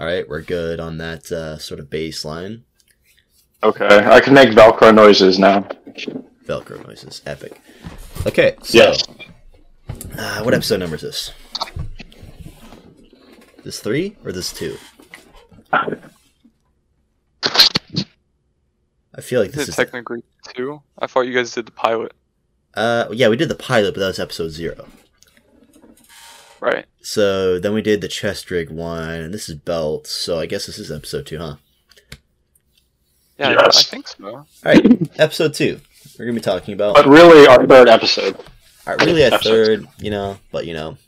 All right, we're good on that uh, sort of baseline. Okay, I can make Velcro noises now. Velcro noises, epic. Okay, so Yes. uh, what episode number is this? This three or this two? I feel like this Is this it is technically two? I thought you guys did the pilot. uh yeah we did the pilot, but that was episode zero. Right. So then we did the chest rig one, and this is belts. So I guess this is episode two, huh? Yeah, Yes. I think so. All right, episode two. We're gonna be talking about But really, our third episode, all right, really a third, you know, but you know,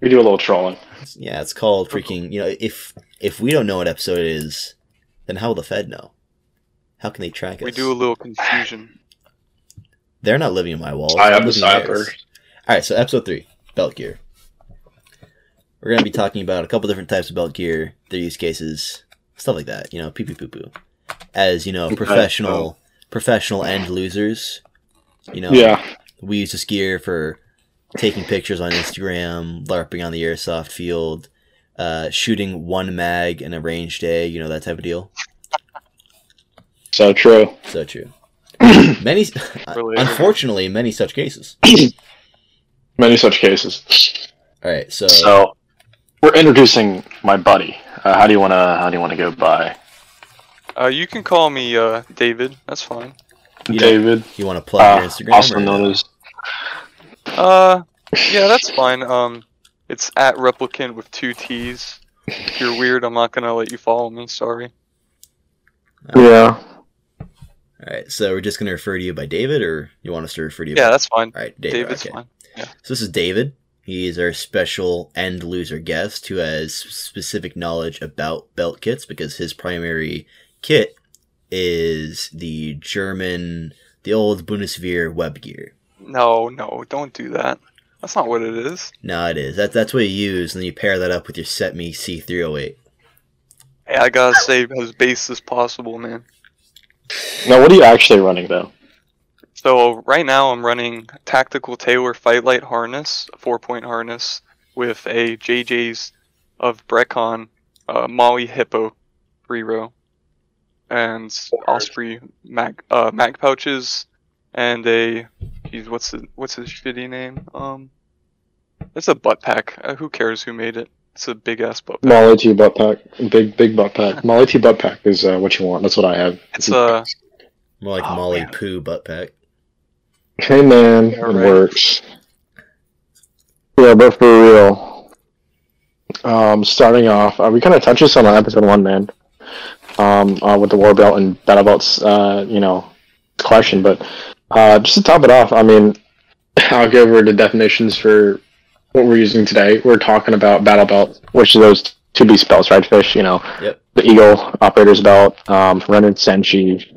we do a little trolling. yeah, it's called freaking. You know, if if we don't know what episode it is, then how will the Fed know? How can they track us? We do a little confusion. They're not living in my walls. I I'm the living sniper. All right, so episode three, belt gear. We're gonna be talking about a couple different types of belt gear, their use cases, stuff like that. You know, pee pee poo poo. As you know, professional professional end losers. You know, Yeah, we use this gear for taking pictures on Instagram, larping on the airsoft field, uh, shooting one mag in a range day. You know that type of deal. so true. So true. many, unfortunately, many such cases. Many such cases. All right, so So we're introducing my buddy. Uh, how do you wanna How do you wanna go by? Uh, you can call me uh, David. That's fine. You David, you want to plug uh, your Instagram? also or known as Uh, yeah, that's fine. Um, it's at replicant with two T's. If you're weird, I'm not gonna let you follow me. Sorry. yeah. All right, so we're just gonna refer to you by David, or you want us to refer to you? Yeah, by... that's fine. All right, David. David's okay. fine. So this is David. He is our special end loser guest who has specific knowledge about belt kits because his primary kit is the German, the old Bundeswehr web gear. No, no, don't do that. That's not what it is. No, it is. That, that's what you use, and then you pair that up with your CETME C308. Hey, I gotta save as base as possible, man. Now, what are you actually running though? So right now I'm running tactical Tailor Fight Light harness, four point harness with a JJ's of Brecon uh, MOLLE Hippo free row and Osprey mag uh, mag pouches and a geez what's the what's his shitty name um it's a butt pack uh, who cares who made it it's a big ass butt pack Molly T butt pack, big big butt pack. Molly T butt pack is uh, what you want. That's what I have. it's uh More like Oh, Molly man. Poo butt pack. Hey man, Yeah, it right. works. Yeah, but for real. Um, starting off, uh, we kind of touched this on episode one, man. Um, uh, with the war belt and battle belts, uh, you know, question. But uh, just to top it off, I mean, I'll go over the definitions for what we're using today. We're talking about battle belt, which are those two piece belts, right? Fish, you know, Yep. the Eagle operator's belt, um, Rendered Senshi.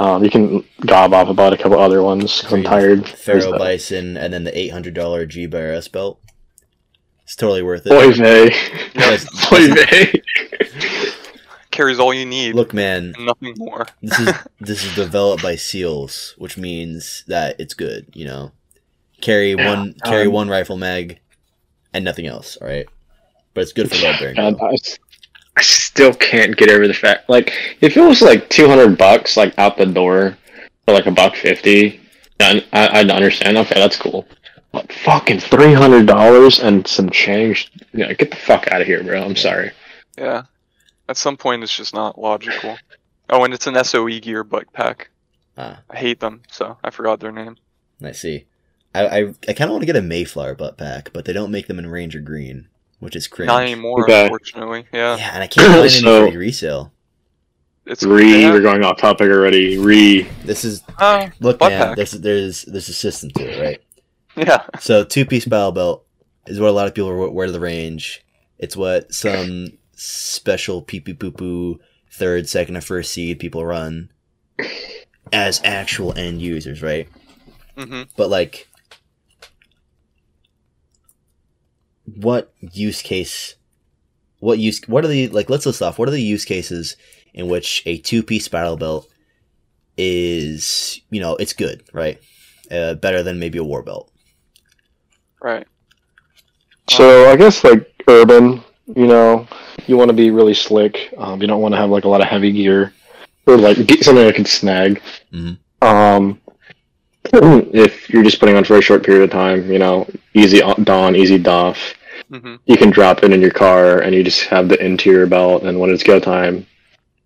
Um, you can gob off about a couple other ones 'cause I'm tired. There's Ferro the- Bison, and then the eight hundred dollar GBRS belt. It's totally worth it. Oy vey. Yes. Oy vey. carries all you need Look, man, nothing more this is this is developed by SEALs, which means that it's good. You know, carry Yeah, one carry um, one rifle mag, and nothing else. All right, but it's good for load bearing. God, I, s- I still can't get over the fact, like, if it was like 200 bucks, like, out the door for like a buck 50, then I, I'd understand. Okay, that's cool. But fucking $300 and some change. Yeah, get the fuck out of here, bro. I'm sorry. Yeah. At some point, it's just not logical. Oh, and it's an SOE gear butt pack. Ah, I hate them, so I forgot their name. I see. I I, I kind of want to get a Mayflower butt pack, but they don't make them in Ranger Green, which is crazy. Not anymore, Okay. unfortunately. Yeah. Yeah, and I can't find any So- free resale. It's Re, yeah. we're going off topic already. Re. This is Oh, look, Butt man. pack. There's there's there's a system to it, right? yeah. So two piece battle belt is what a lot of people wear wear to the range. It's what some special pee pee poo poo third, second, or first seed people run as actual end users, right? hmm But like, what use case? What use? What are the like? Let's list off. What are the use cases in which a two piece battle belt is you know it's good, right? Uh, better than maybe a war belt. Right. So I guess like urban, you know, You want to be really slick. Um, you don't want to have like a lot of heavy gear or like get something that can snag. Mhm. Um, if you're just putting on for a short period of time, you know, easy on- don, easy doff. Hmm You can drop it in your car, and you just have the interior belt. And when it's go time,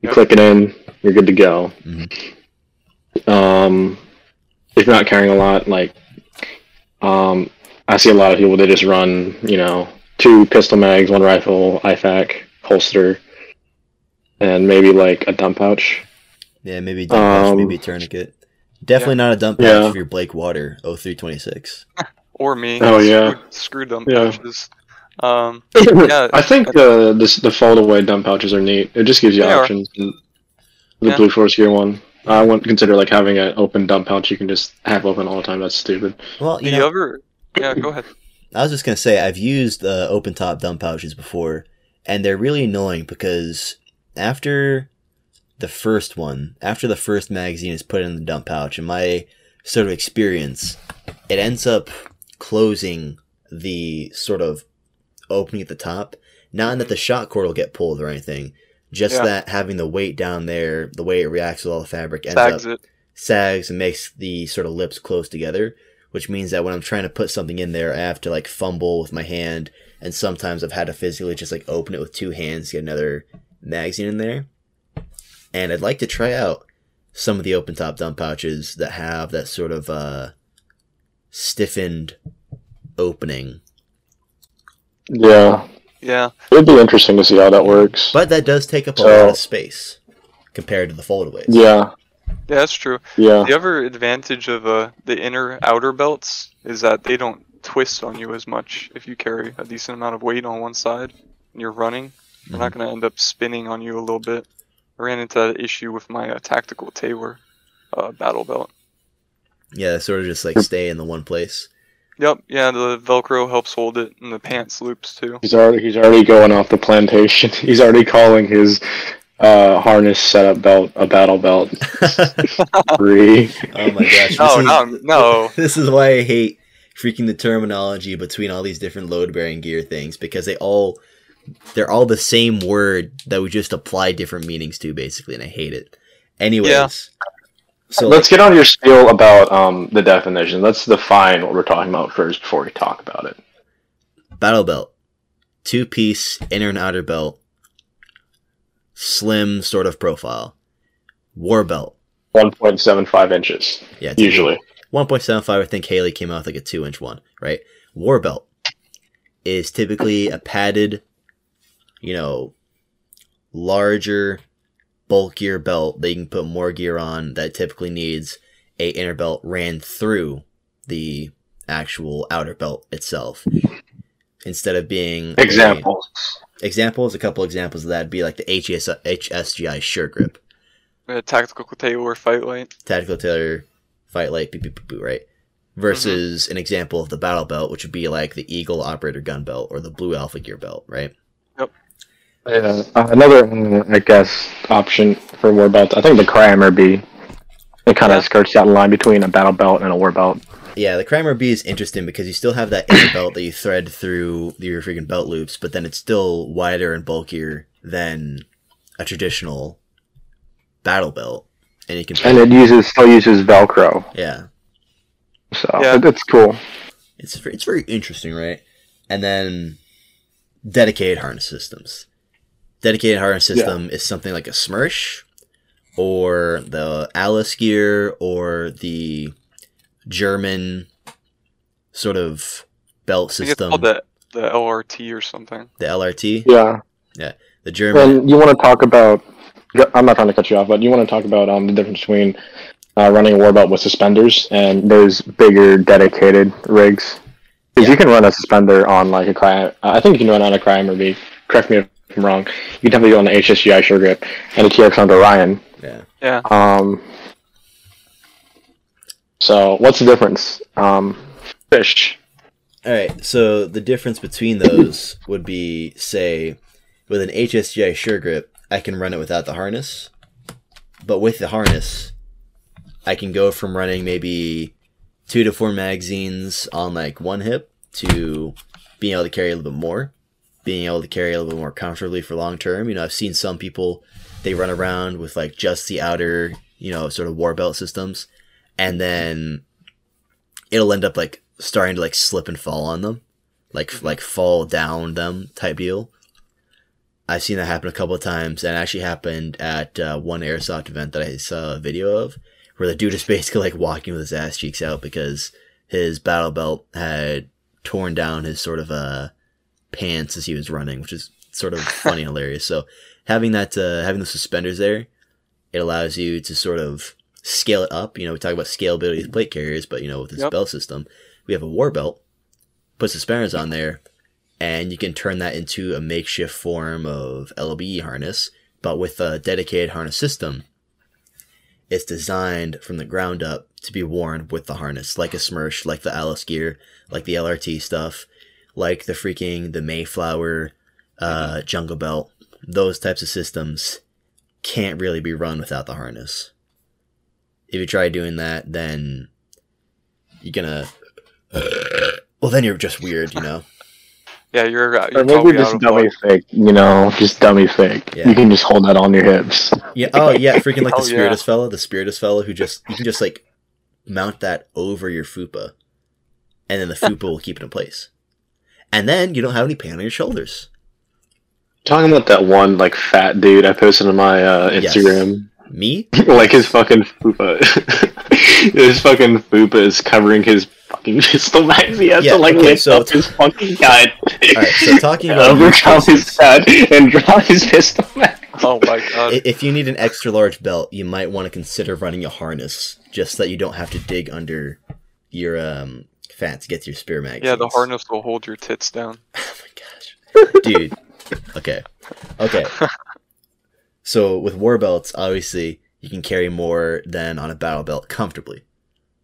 you Yep. click it in. You're good to go. Mhm. Um, if you're not carrying a lot, like, um, I see a lot of people they just run, you know, two pistol mags, one rifle, IFAK, holster, and maybe like a dump pouch. Yeah, maybe dump pouch, Um, maybe a tourniquet. Definitely not a dump pouch Yeah. for your Blake Water 0326. Or me. Oh, yeah. Screw, screw dump Yeah. pouches. Um, Yeah. I think the the, the fold away dump pouches are neat. It just gives you They are. options. The Yeah. Blue Force Gear one, I wouldn't consider like having an open dump pouch you can just have open all the time. That's stupid. Well, do you you ever? Yeah, go ahead. I was just gonna say I've used uh, open top dump pouches before, and they're really annoying because after the first one, after the first magazine is put in the dump pouch, in my sort of experience, it ends up closing the sort of opening at the top. Not in that the shock cord will get pulled or anything, just Yeah. that having the weight down there, the way it reacts with all the fabric ends up Sags it. sags and makes the sort of lips close together, which means that when I'm trying to put something in there, I have to like fumble with my hand, and sometimes I've had to physically just like open it with two hands to get another magazine in there. And I'd like to try out some of the open top dump pouches that have that sort of uh, stiffened opening. Yeah, Yeah. it'd be interesting to see how that works. But that does take up a So- lot of space compared to the foldaways. yeah, Yeah, that's true. yeah, The other advantage of uh, the inner outer belts is that they don't twist on you as much if you carry a decent amount of weight on one side and you're running. They're not going to end up spinning on you a little bit. I ran into that issue with my uh, tactical Tailor uh, battle belt. Yeah, sort of just like stay in the one place. Yep, yeah, the Velcro helps hold it, and the pants loops too. he's already he's already going off the plantation. He's already calling his uh, harness setup belt a battle belt. Three. Oh my gosh! No, this is- no, no. This is why I hate freaking the terminology between all these different load bearing gear things because they all they're all the same word that we just apply different meanings to basically, and I hate it. Anyways, Yeah. So Let's get on your spiel about um, the definition. Let's define what we're talking about first before we talk about it. battle belt, two piece inner and outer belt, slim sort of profile, war belt. 1.75 inches, Yeah, usually. 1.75 i think haley came out with like a 2 inch one right war belt is typically a padded you know larger bulkier belt that you can put more gear on that typically needs a inner belt ran through the actual outer belt itself. Instead of being Examples. examples a couple examples of that would be like the HS, hsgi sure grip. A tactical tailor fight light. tactical tailor fight light boop, boop, boop, boop, right? Versus mm-hmm. an example of the battle belt which would be like the eagle operator gun belt or the blue alpha gear belt right Yeah. Uh, another, mm, I guess, option for war belts. I think the Kramer B. It kind of Yeah. skirts that line between a battle belt and a war belt. yeah the Kramer b is interesting because you still have that inner belt that you thread through your freaking belt loops but then it's still wider and bulkier than a traditional battle belt and you can And it uses still uses Velcro, yeah so Yeah. it- it's cool. It's it's very interesting, right? And then dedicated harness systems. Dedicated harness Yeah. system is something like a Smersh, or the Alice gear, or the German sort of belt I think it's system, called the, the LRT or something. the LRT, Yeah. Yeah. The German. And you want to talk about? I'm not trying to cut you off, but you want to talk about um, the difference between uh, running a war belt with suspenders and those bigger dedicated rigs. Because Yeah. you can run a suspender on like a cryo. I think you can run on a Kramer B. Correct me if I'm wrong. You can definitely go on the HSGI Sure Grip and the TX under Ryan. yeah, Yeah. Um, so what's the difference? Um, fish. All right, so the difference between those would be, say, with an HSGI Sure Grip, I can run it without the harness, but with the harness, I can go from running maybe two to four magazines on like one hip to being able to carry a little bit more. Being able to carry a little bit more comfortably for long term. You know, I've seen some people they run around with like just the outer, you know, sort of war belt systems, and then it'll end up like starting to like slip and fall on them, like like fall down them type deal. I've seen that happen a couple of times, and it actually happened at uh, one airsoft event that I saw a video of, where the dude is basically like walking with his ass cheeks out because his battle belt had torn down his sort of uh pants as he was running, which is sort of funny and hilarious. So having that uh, having the suspenders there, it allows you to sort of scale it up. You know, we talk about scalability with plate carriers, but you know, with this Yep. belt system, we have a war belt, put suspenders on there, and you can turn that into a makeshift form of LBE harness, but with a dedicated harness system. It's designed from the ground up to be worn with the harness, like a Smersh, like the Alice gear, like the LRT stuff, like the freaking the Mayflower uh, jungle belt. Those types of systems can't really be run without the harness. If you try doing that, then you're gonna. Well, then you're just weird, you know. Yeah, you're, uh, Or you're maybe probably just out of dummy luck. fake, you know, just dummy fake. Yeah. You can just hold that on your hips. Yeah. Oh, yeah. Freaking like the Oh, yeah. Spiritus fella, the Spiritus fella who just you can just like mount that over your fupa, and then the fupa will keep it in place, and then you don't have any pain on your shoulders. Talking about that one like fat dude I posted on my uh, Yes. Instagram, Me? like his fucking fupa, his fucking fupa is covering his fucking pistol mags. He has Yeah, to like okay, lift so up his fucking gun, Alright, so talking about overcome use his cases. gun, and draw his pistol mag. Oh my god. If you need an extra large belt, you might want to consider running a harness, just that you don't have to dig under your um fat to get to your spear magazines. yeah, the harness will hold your tits down. Oh my gosh, dude. Okay, okay. So with war belts, obviously you can carry more than on a battle belt comfortably.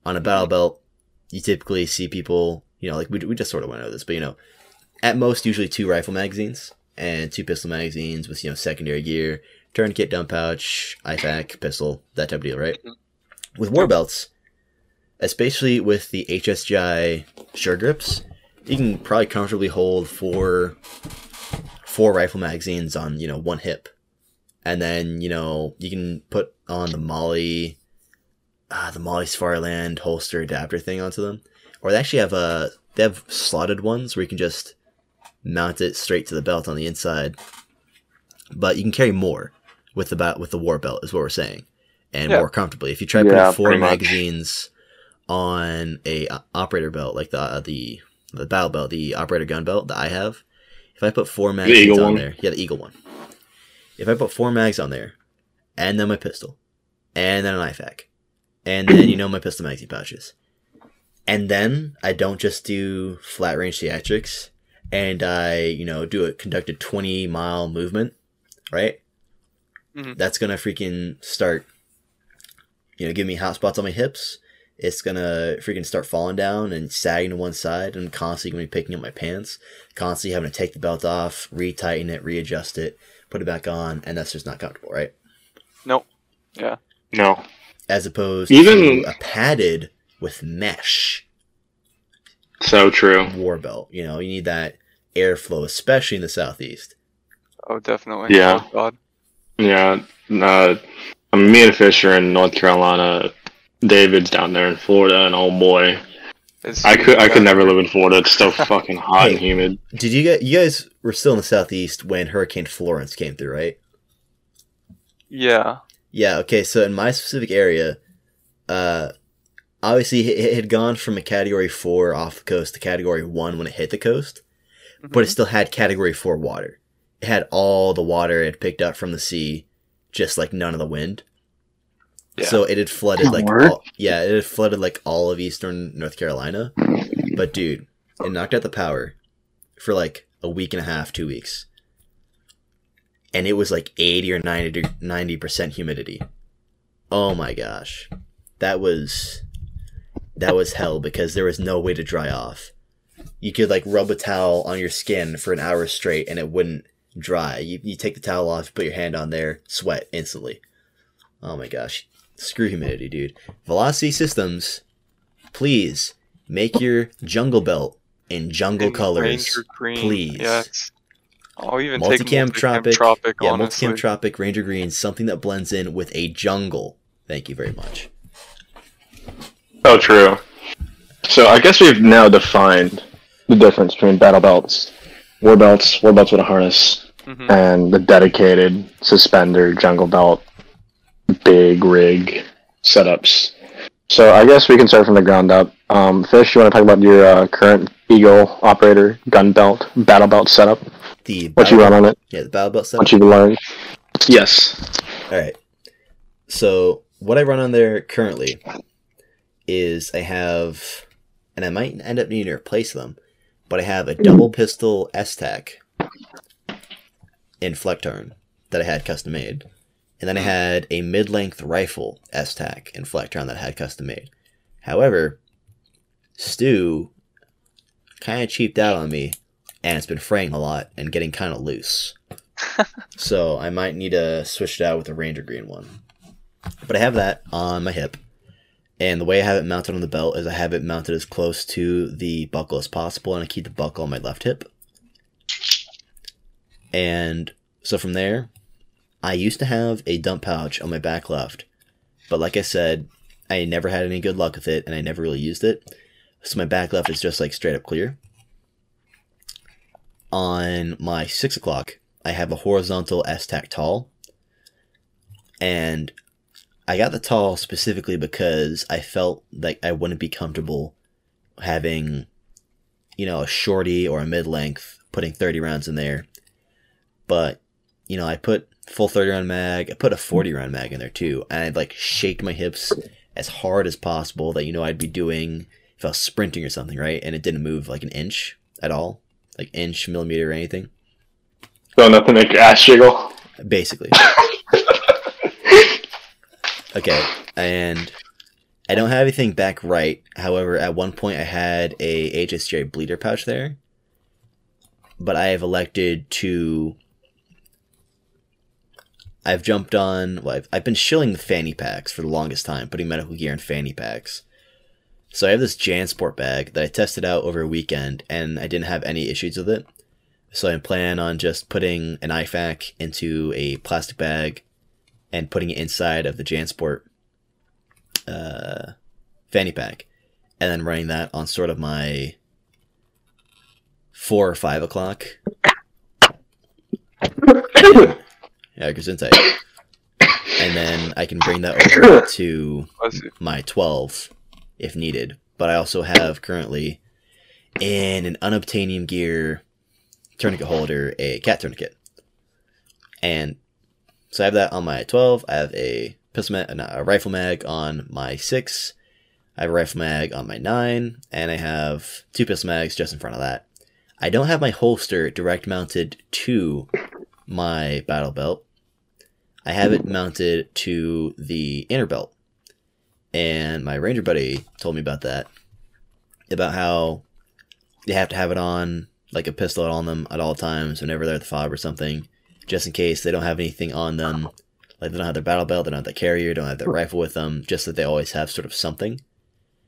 On a battle mm-hmm. belt, you typically see people, you know, like we, we just sort of went over this, but you know, at most usually two rifle magazines and two pistol magazines with you know secondary gear, tourniquet, dump pouch, IFAK, pistol, that type of deal, right? Mm-hmm. With war belts, especially with the HSGI sure grips, you can probably comfortably hold four four rifle magazines on you know one hip, and then you know you can put on the MOLLE, uh, the MOLLE Safariland holster adapter thing onto them, or they actually have a they have slotted ones where you can just mount it straight to the belt on the inside, but you can carry more with the bat with the war belt is what we're saying, and Yeah. more comfortably. If you try Yeah, putting four magazines on a uh, operator belt like the uh, the the battle belt, the operator gun belt that I have, if I put four mags Eagle on one? there, yeah, the Eagle one. If I put four mags on there, and then my pistol, and then an IFAK, and then you know my pistol magazine pouches, and then I don't just do flat range theatrics, and I you know do a conducted twenty mile movement, right? Mhm. That's gonna freaking start, you know, give me hot spots on my hips. It's gonna freaking start falling down and sagging to one side, and constantly gonna be picking up my pants, constantly having to take the belt off, retighten it, readjust it, put it back on, and that's just not comfortable, right? Nope. Yeah. No, As opposed Even- to a padded with mesh so true. war belt. You know, you need that airflow, especially in the southeast. Oh, definitely. Yeah. Oh, God. Yeah, uh, I mean, me and Fish are in North Carolina. David's down there in Florida, and oh boy, It's I could I could never live in Florida. It's so fucking hot and humid. Did you get? You guys were still in the southeast when Hurricane Florence came through, right? Yeah. Yeah. Okay. So in my specific area, uh, obviously it, it had gone from a Category Four off the coast to Category One when it hit the coast, but it Mhm. still had Category Four water. It had all the water it picked up from the sea, just like none of the wind. Yeah. So it had flooded like Word? all, yeah, it had flooded like all of eastern North Carolina. But dude, it knocked out the power for like a week and a half, two weeks. And it was like 80 or 90 percent humidity. Oh my gosh. That was that was hell because there was no way to dry off. You could like rub a towel on your skin for an hour straight and it wouldn't dry. You, you take the towel off, put your hand on there, sweat instantly. Oh my gosh. Screw humidity, dude. Velocity Systems, please make your jungle belt in jungle And colors. Green. please. Yes. I'll even take Multicam multicam Tropic. tropic. yeah, honestly. multicam tropic ranger green, something that blends in with a jungle. Thank you very much. Oh, true. So I guess we've now defined the difference between battle belts, war belts, war belts with a harness, Mhm. and the dedicated suspender jungle belt, big rig setups. So I guess we can start from the ground up. Um, Fish, you want to talk about your uh, current Eagle operator gun belt, battle belt setup? The What you run on it? Yeah, the battle belt setup. What you've learned? Yes. All right. So what I run on there currently is I have, and I might end up needing to replace them, but I have a double pistol Esstac in Flectarn that I had custom made, and then I hmm. had a mid-length rifle Esstac in Flectarn that I had custom made. However, Stu kind of cheaped out on me, and it's been fraying a lot and getting kind of loose. So I might need to switch it out with a Ranger Green one. But I have that on my hip. And the way I have it mounted on the belt is I have it mounted as close to the buckle as possible, and I keep the buckle on my left hip. And so from there, I used to have a dump pouch on my back left. But like I said, I never had any good luck with it, and I never really used it. So my back left is just like straight up clear. On my six o'clock, I have a horizontal Esstac tall. And I got the tall specifically because I felt like I wouldn't be comfortable having, you know, a shorty or a mid length putting 30 rounds in there. But, you know, I put full 30 round mag, I put a 40 round mag in there too. And I'd like shake my hips as hard as possible that, you know, I'd be doing if I was sprinting or something, right? And it didn't move like an inch at all, like inch, millimeter, or anything. So nothing your ass jiggle. Basically. Okay, and I don't have anything back right. However, at one point I had a HSJ bleeder pouch there, but I have elected to. I've jumped on. Well, I've, I've been shilling the fanny packs for the longest time, putting medical gear in fanny packs. So I have this Jansport bag that I tested out over a weekend, and I didn't have any issues with it. So I plan on just putting an IFAK into a plastic bag and putting it inside of the Jansport uh, fanny pack, and then running that on sort of my four or five o'clock. Yeah, Gesundheit. And then I can bring that over to my 12 if needed. But I also have currently in an unobtainium gear tourniquet holder a cat tourniquet. And so I have that on my 12. I have a pistol mag, no, a rifle mag on my 6. I have a rifle mag on my 9. And I have two pistol mags just in front of that. I don't have my holster direct mounted to my battle belt. I have it mounted to the inner belt. And my ranger buddy told me about that. About how they have to have it on like a pistol on them at all times whenever they're at the fob or something, just in case they don't have anything on them. Like they don't have their battle belt, they don't have their carrier, they don't have their rifle with them, just that they always have sort of something.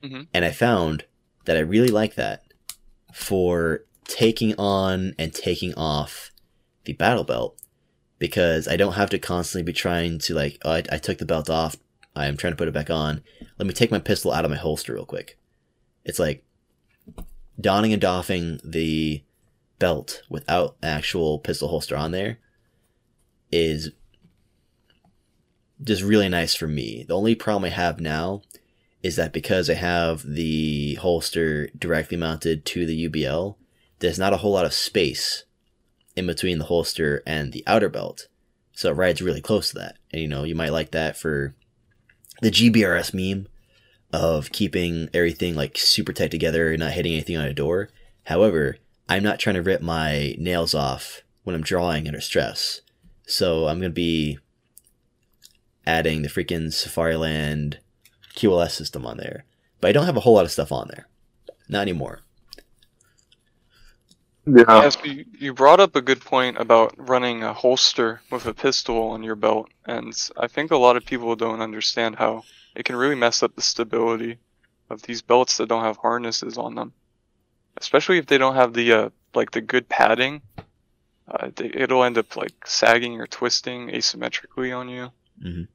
Mhm. And I found that I really like that for taking on and taking off the battle belt because I don't have to constantly be trying to like, oh, I, I took the belt off, I'm trying to put it back on. Let me take my pistol out of my holster real quick. It's like donning and doffing the belt without actual pistol holster on there is just really nice for me. The only problem I have now is that because I have the holster directly mounted to the UBL, there's not a whole lot of space in between the holster and the outer belt. So it rides really close to that. And you know, you might like that for the GBRS meme of keeping everything like super tight together and not hitting anything on a door. However, I'm not trying to rip my nails off when I'm drawing under stress. So I'm going to be adding the freaking Safariland QLS system on there. But I don't have a whole lot of stuff on there. Not anymore. Yeah. Yes, you, you brought up a good point about running a holster with a pistol on your belt, and I think a lot of people don't understand how it can really mess up the stability of these belts that don't have harnesses on them, especially if they don't have the uh, like the good padding uh, they, it'll end up like sagging or twisting asymmetrically on you. Mhm.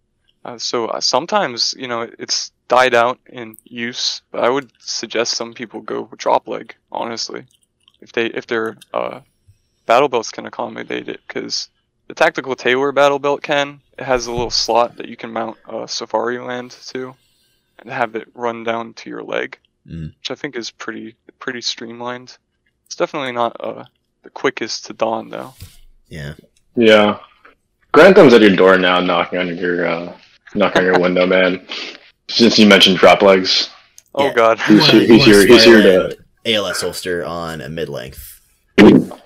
Uh, so uh, sometimes you know it's died out in use, but I would suggest some people go drop leg. Honestly, if they if their uh, battle belts can accommodate it, because the tactical tailor battle belt can. It has a little slot that you can mount a Safari Land to, and have it run down to your leg, Mm. which I think is pretty pretty streamlined. It's definitely not uh, the quickest to don though. Yeah. Yeah. Granthem's at your door now, knocking on your uh, knocking on your window, man. Since you mentioned drop legs, Oh Yeah. god. You He's wanna- here- you he's here- he's here to- ALS holster on a mid length.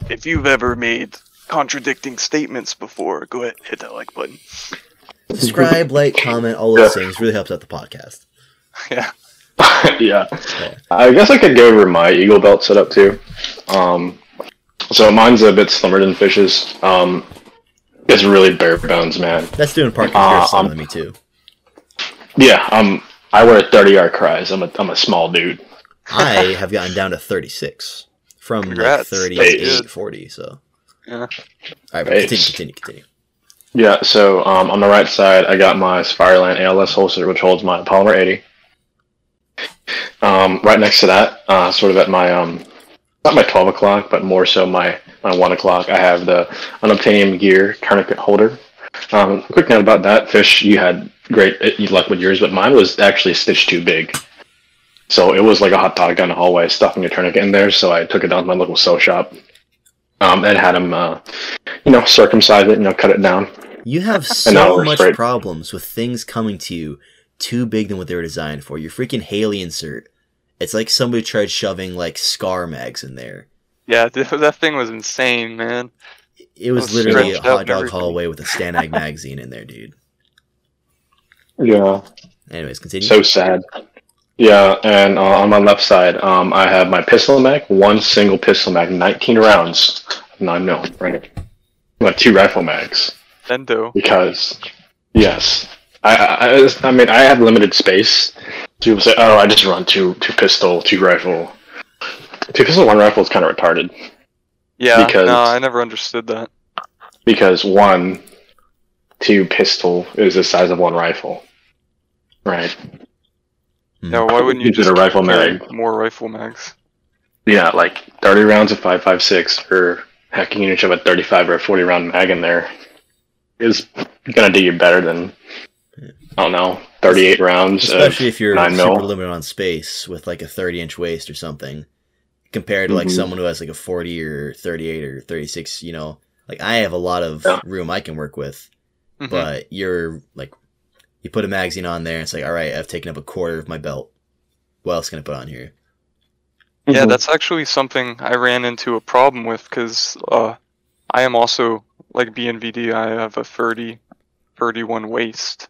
If you've ever made contradicting statements before, go ahead hit that like button. Subscribe, like, comment, all those things really helps out the podcast. yeah. yeah. Yeah. I guess I could go over my eagle belt setup too. Um, so mine's a bit slimmer than Fish's. Um, it's really bare bones, man. That's doing part Uh, computer um, than me too. Yeah. Um, I wear 30 yard cries. I'm a I'm a small dude. I have gotten down to 36 from Congrats. like 38, Hey. 40. So, Yeah. all right, Hey. continue, continue, continue. Yeah. So um, on the right side, I got my Safariland ALS holster, which holds my Polymer 80. Um, right next to that, uh, sort of at my um, not my 12 o'clock, but more so my my one o'clock, I have the unobtainium gear tourniquet holder. Um, quick note about that, Fish, you had great uh, luck with yours, but mine was actually stitched too big. So it was like a hot dog down the hallway, stuffing a tourniquet in there. So I took it down to my local sew shop um, and had him, uh, you know, circumcise it, you know, cut it down. You have so much straight. problems with things coming to you too big than what they were designed for. Your freaking Haley insert. It's like somebody tried shoving like scar mags in there. Yeah, that thing was insane, man. It was Oh, literally a hot dog hallway with a Stanag magazine in there, dude. Yeah. Anyways, continue. So sad. Yeah, and uh, on my left side, um, I have my pistol mag, one single pistol mag, 19 rounds, non mil, right? Got two rifle mags Nendo. because, yes, I, I, I, I mean, I have limited space. People say, "Oh, I just run two, two pistol, two rifle." Two pistol, one rifle is kind of retarded Yeah, Because- no, I never understood that. because one, two pistol is the size of one rifle, right? Yeah, why wouldn't you Use it just a rifle carry mag. more rifle mags? Yeah, like 30 rounds of 5.56, or heck, you can shove a 35 or a 40 round mag in there. Is gonna do you better than, I don't know, 38 rounds. Especially of if you're 9 super mil. limited on space with like a 30 inch waist or something, compared to like Mhm. someone who has like a 40 or 38 or 36. You know, like I have a lot of Yeah. room I can work with, Mhm. but you're like, you put a magazine on there, and it's like, all right, I've taken up a quarter of my belt. What else can I put on here? Yeah, Mhm. that's actually something I ran into a problem with because uh, I am also like BNVD. I have a 30, 31 waist,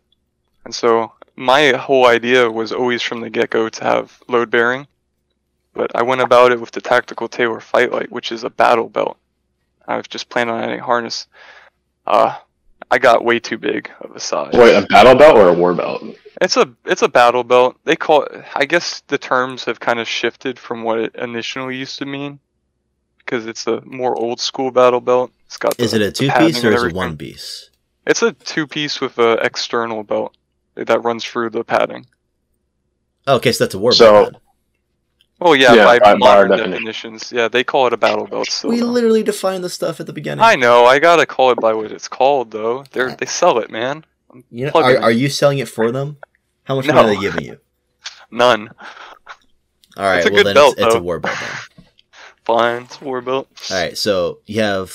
and so my whole idea was always from the get go to have load bearing. But I went about it with the tactical Tailor Fight Light, which is a battle belt. I was just planning on adding harness. Uh, I got way too big of a size. Wait, a battle belt or a war belt? It's a it's a battle belt. They call it, I guess the terms have kind of shifted from what it initially used to mean because it's a more old school battle belt. It's got the, Is it a two piece or is it one piece? It's a two piece with an external belt that runs through the padding. Oh, okay, so that's a war So- belt. Then. Oh yeah, Yeah, by by- by modern definition. definitions, yeah, they call it a battle belt. Still, We literally defined the stuff at the beginning. I know. I gotta call it by what it's called though. They they sell it, man. You know, are, it. are you selling it for them? How much No. money are they giving you? None. All right, It's a well good then belt, it's, it's a war belt then. Fine, it's a war belt. All right, so you have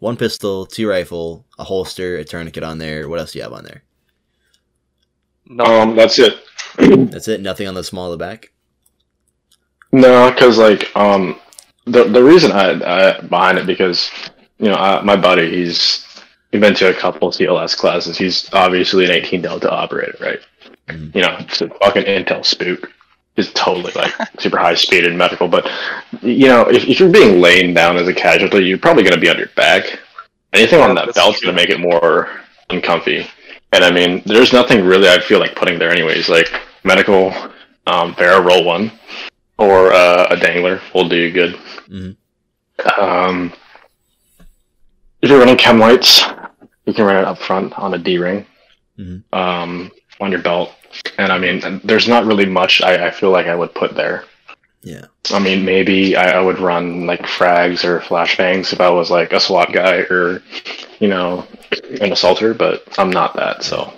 one pistol, two rifle, a holster, a tourniquet on there. What else do you have on there? No. Um, that's it. That's it. Nothing on the small of the back. No, because like um, the the reason I, I behind it because you know I, my buddy he's he's been to a couple of CLS classes. He's obviously an 18 Delta operator, right? Mhm. You know, it's a fucking Intel spook. Is totally like super high speed and medical, but you know if, if you're being laid down as a casualty, you're probably going to be on your back. Anything Yeah, on that belt's going to make it more uncomfy. And I mean, there's nothing really I feel like putting there anyways. Like medical, um, Vera roll one, or uh, a dangler will do you good. Mhm. Um, if you're running chem lights, you can run it up front on a D ring, Mhm. um, on your belt. And I mean, there's not really much I, I feel like I would put there. Yeah. I mean, maybe I, I would run like frags or flashbangs if I was like a SWAT guy or, you know, an assaulter, but I'm not that, so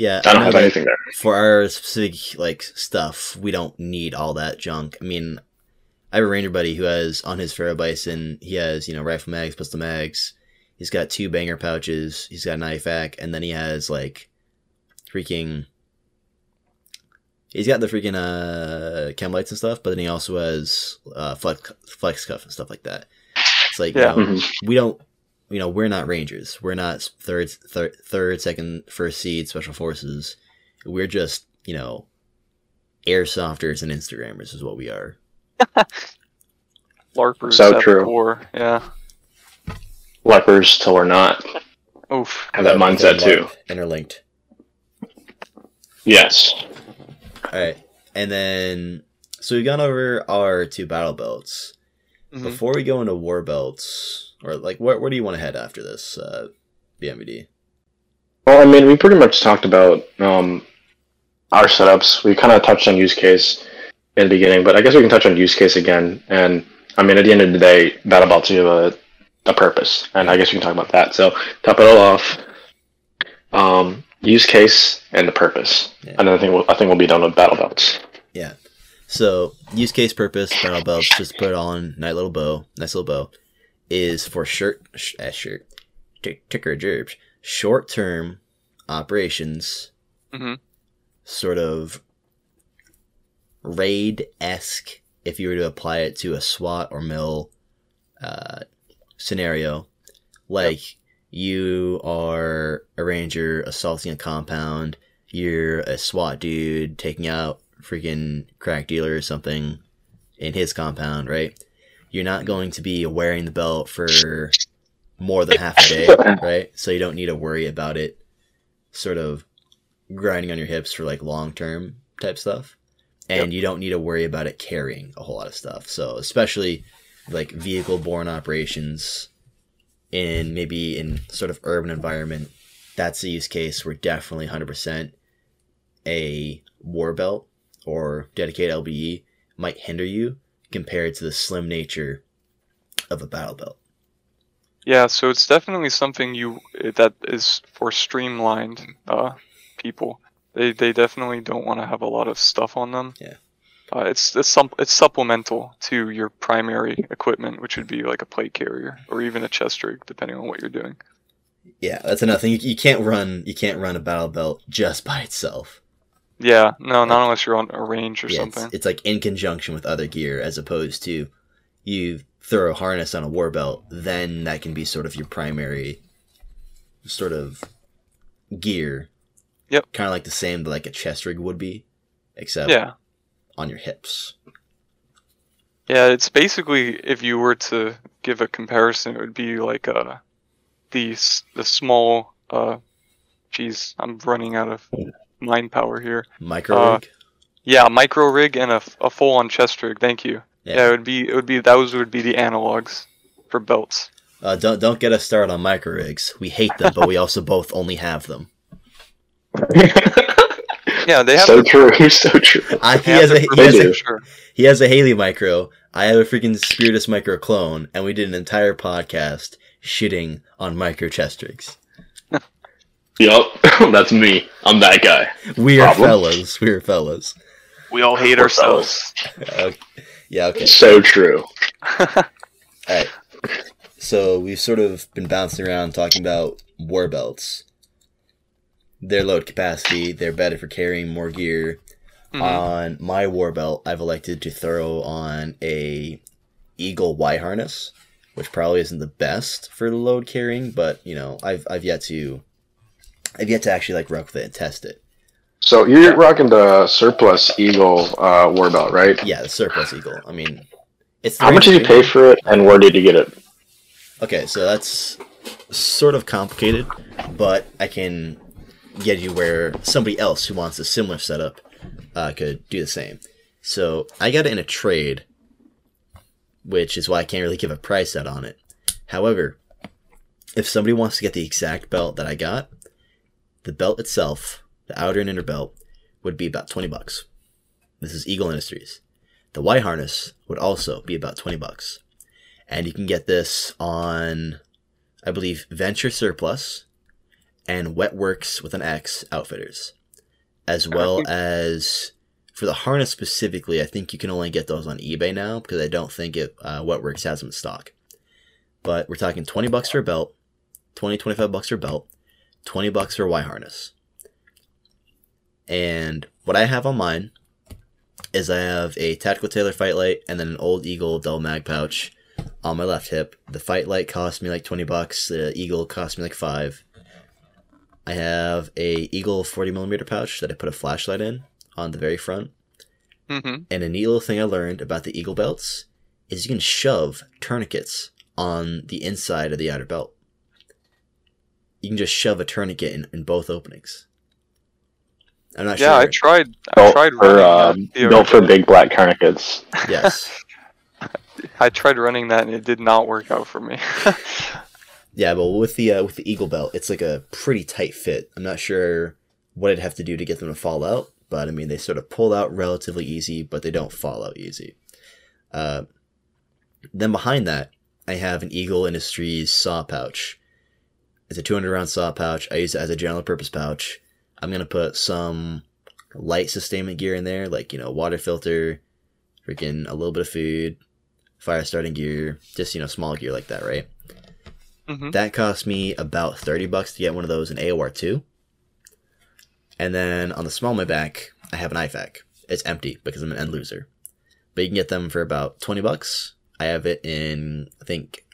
Yeah. I don't have anything there. For our specific like stuff, we don't need all that junk. I mean, I have a ranger buddy who has on his Ferro Bison, he has, you know, rifle mags, pistol mags. He's got two banger pouches. He's got an IFAK, and then he has like freaking. He's got the freaking uh chem lights and stuff, but then he also has uh flex, flex cuff and stuff like that. It's like Yeah. you know, Mhm. we don't you know we're not rangers we're not third third third second first seed special forces we're just you know airsofters and instagrammers is what we are LARPers So true. core. Yeah. Lepers till we're not. Oof. Have that mindset too. interlinked Yes. all right and then so we've gone over our two battle belts Mhm. before we go into war belts or like where, where do you want to head after this uh BNVD Well, I mean, we pretty much talked about um, our setups. We kind of touched on use case in the beginning, but I guess we can touch on use case again. And I mean, at the end of the day, battle belts have a, a purpose, and I guess we can talk about that. So, top it all off. Um, use case and the purpose, Yeah. and then I think we'll, I think we'll be done with battle belts. Yeah. So use case purpose battle belts just put it on nice little bow, nice little bow, is for shirt sh- uh, shirt tick- ticker gerbs short term operations, Mhm. sort of raid esque. If you were to apply it to a SWAT or mill uh, scenario, like you are a ranger assaulting a compound, you're a SWAT dude taking out freaking crack dealer or something in his compound, right? You're not going to be wearing the belt for more than half a day, right? So you don't need to worry about it sort of grinding on your hips for like long term type stuff. And you don't need to worry about it carrying a whole lot of stuff. So especially like vehicle borne operations in maybe in sort of urban environment, that's a use case where definitely 100% a war belt or dedicated LBE might hinder you compared to the slim nature of a battle belt. Yeah, so it's definitely something you that is for streamlined uh, people. They they definitely don't want to have a lot of stuff on them. Yeah. Uh, it's it's some it's supplemental to your primary equipment, which would be like a plate carrier or even a chest rig, depending on what you're doing. Yeah, that's another thing. You, you can't run you can't run a battle belt just by itself. Yeah, no, not unless you're on a range or Yeah, something. it's like in conjunction with other gear as opposed to you throw a harness on a war belt, then that can be sort of your primary sort of gear. Yep. Kind of like the same that like a chest rig would be, except Yeah, on your hips. yeah. It's basically if you were to give a comparison, it would be like uh the the small uh, geez, I'm running out of mind power here. Micro Uh, rig. Yeah, micro rig and a, a full on chest rig. Thank you. Yeah. Yeah. it would be it would be those would be the analogs for belts. Uh, don't don't get us started on micro rigs. We hate them, but we also both only have them. Yeah, they have so the- true, so true. I, he has a he has a do. for sure. He has a Haley micro. I have a freaking Spiritus micro clone, and we did an entire podcast shitting on micro chest rigs. Yup, that's me. I'm that guy. We are Problem? fellas. We are fellas. We all hate We're ourselves. Uh, yeah, okay. So true. Alright. So we've sort of been bouncing around talking about war belts. Their load capacity, they're better for carrying more gear. Mhm. On my war belt, I've elected to throw on a Eagle Y harness, which probably isn't the best for the load carrying, but you know, I've I've yet to I've yet to actually like rock with it and test it. So you're rocking the surplus Eagle uh, war belt, right? Yeah, the surplus Eagle. I mean, it's How much did you pay for it, and where did you get it? Okay, so that's sort of complicated, but I can get you where somebody else who wants a similar setup uh, could do the same. So I got it in a trade, which is why I can't really give a price out on it. However, if somebody wants to get the exact belt that I got, the belt itself, the outer and inner belt, would be about 20 bucks. This is Eagle Industries. The Y harness would also be about 20 bucks. And you can get this on, I believe, Venture Surplus and Wetworks with an X outfitters, as well as for the harness specifically. I think you can only get those on eBay now because I don't think it uh, Wetworks has them in stock. But we're talking 20 bucks for a belt, 20, 25 bucks for a belt, 20 bucks for a Y harness. And what I have on mine is I have a Tactical Tailor Fight Light and then an Old Eagle Dull Mag pouch on my left hip. The Fight Light cost me like 20 bucks, the Eagle cost me like 5. I have a Eagle 40 millimeter pouch that I put a flashlight in on the very front. Mm-hmm. And a neat little thing I learned about the Eagle belts is you can shove tourniquets on the inside of the outer belt. You can just shove a tourniquet in, in both openings. I'm not sure. Yeah, I tried. I Built tried for running uh, built for big black tourniquets. yes. I tried running that and it did not work out for me. Yeah, but with the uh, with the Eagle belt, it's like a pretty tight fit. I'm not sure what I'd have to do to get them to fall out, but I mean they sort of pull out relatively easy, but they don't fall out easy. Uh, then behind that, I have an Eagle Industries saw pouch. It's a 200 round saw pouch. I use it as a general purpose pouch. I'm gonna put some light sustainment gear in there, like you know water filter, freaking a little bit of food, fire starting gear, just you know small gear like that, right? hmm That cost me about 30 bucks to get one of those in AOR 2. And then on the small of my back, I have an IFAK. It's empty because I'm an end loser. But you can get them for about 20 bucks. I have it in, I think,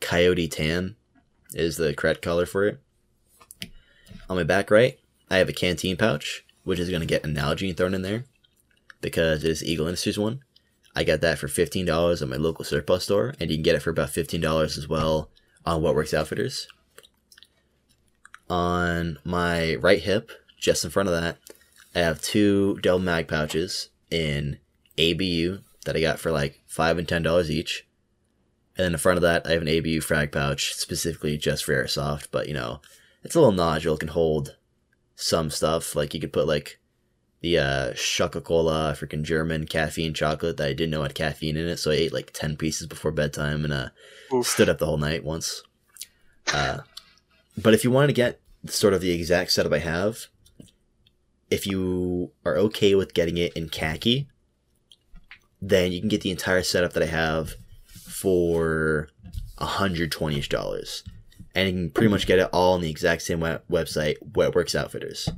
Coyote Tan is the correct color for it. On my back right, I have a canteen pouch, which is going to get an Nalgene thrown in there because it is Eagle Industries one. I got that for $15 at my local surplus store, and you can get it for about $15 as well on Wetworks Outfitters. On my right hip, just in front of that, I have two Dell mag pouches in ABU that I got for like five and ten dollars each. And then in front of that, I have an ABU frag pouch specifically just for airsoft, but you know, it's a little nodule, it can hold some stuff. Like you could put like the uh Coca-Cola freaking German caffeine chocolate that I didn't know had caffeine in it, so I ate like ten pieces before bedtime and uh Oof. stood up the whole night once. Uh, but if you wanted to get sort of the exact setup I have, if you are okay with getting it in khaki, then you can get the entire setup that I have for 120 ish dollars. And you can pretty much get it all on the exact same web- website, Wetworks Outfitters.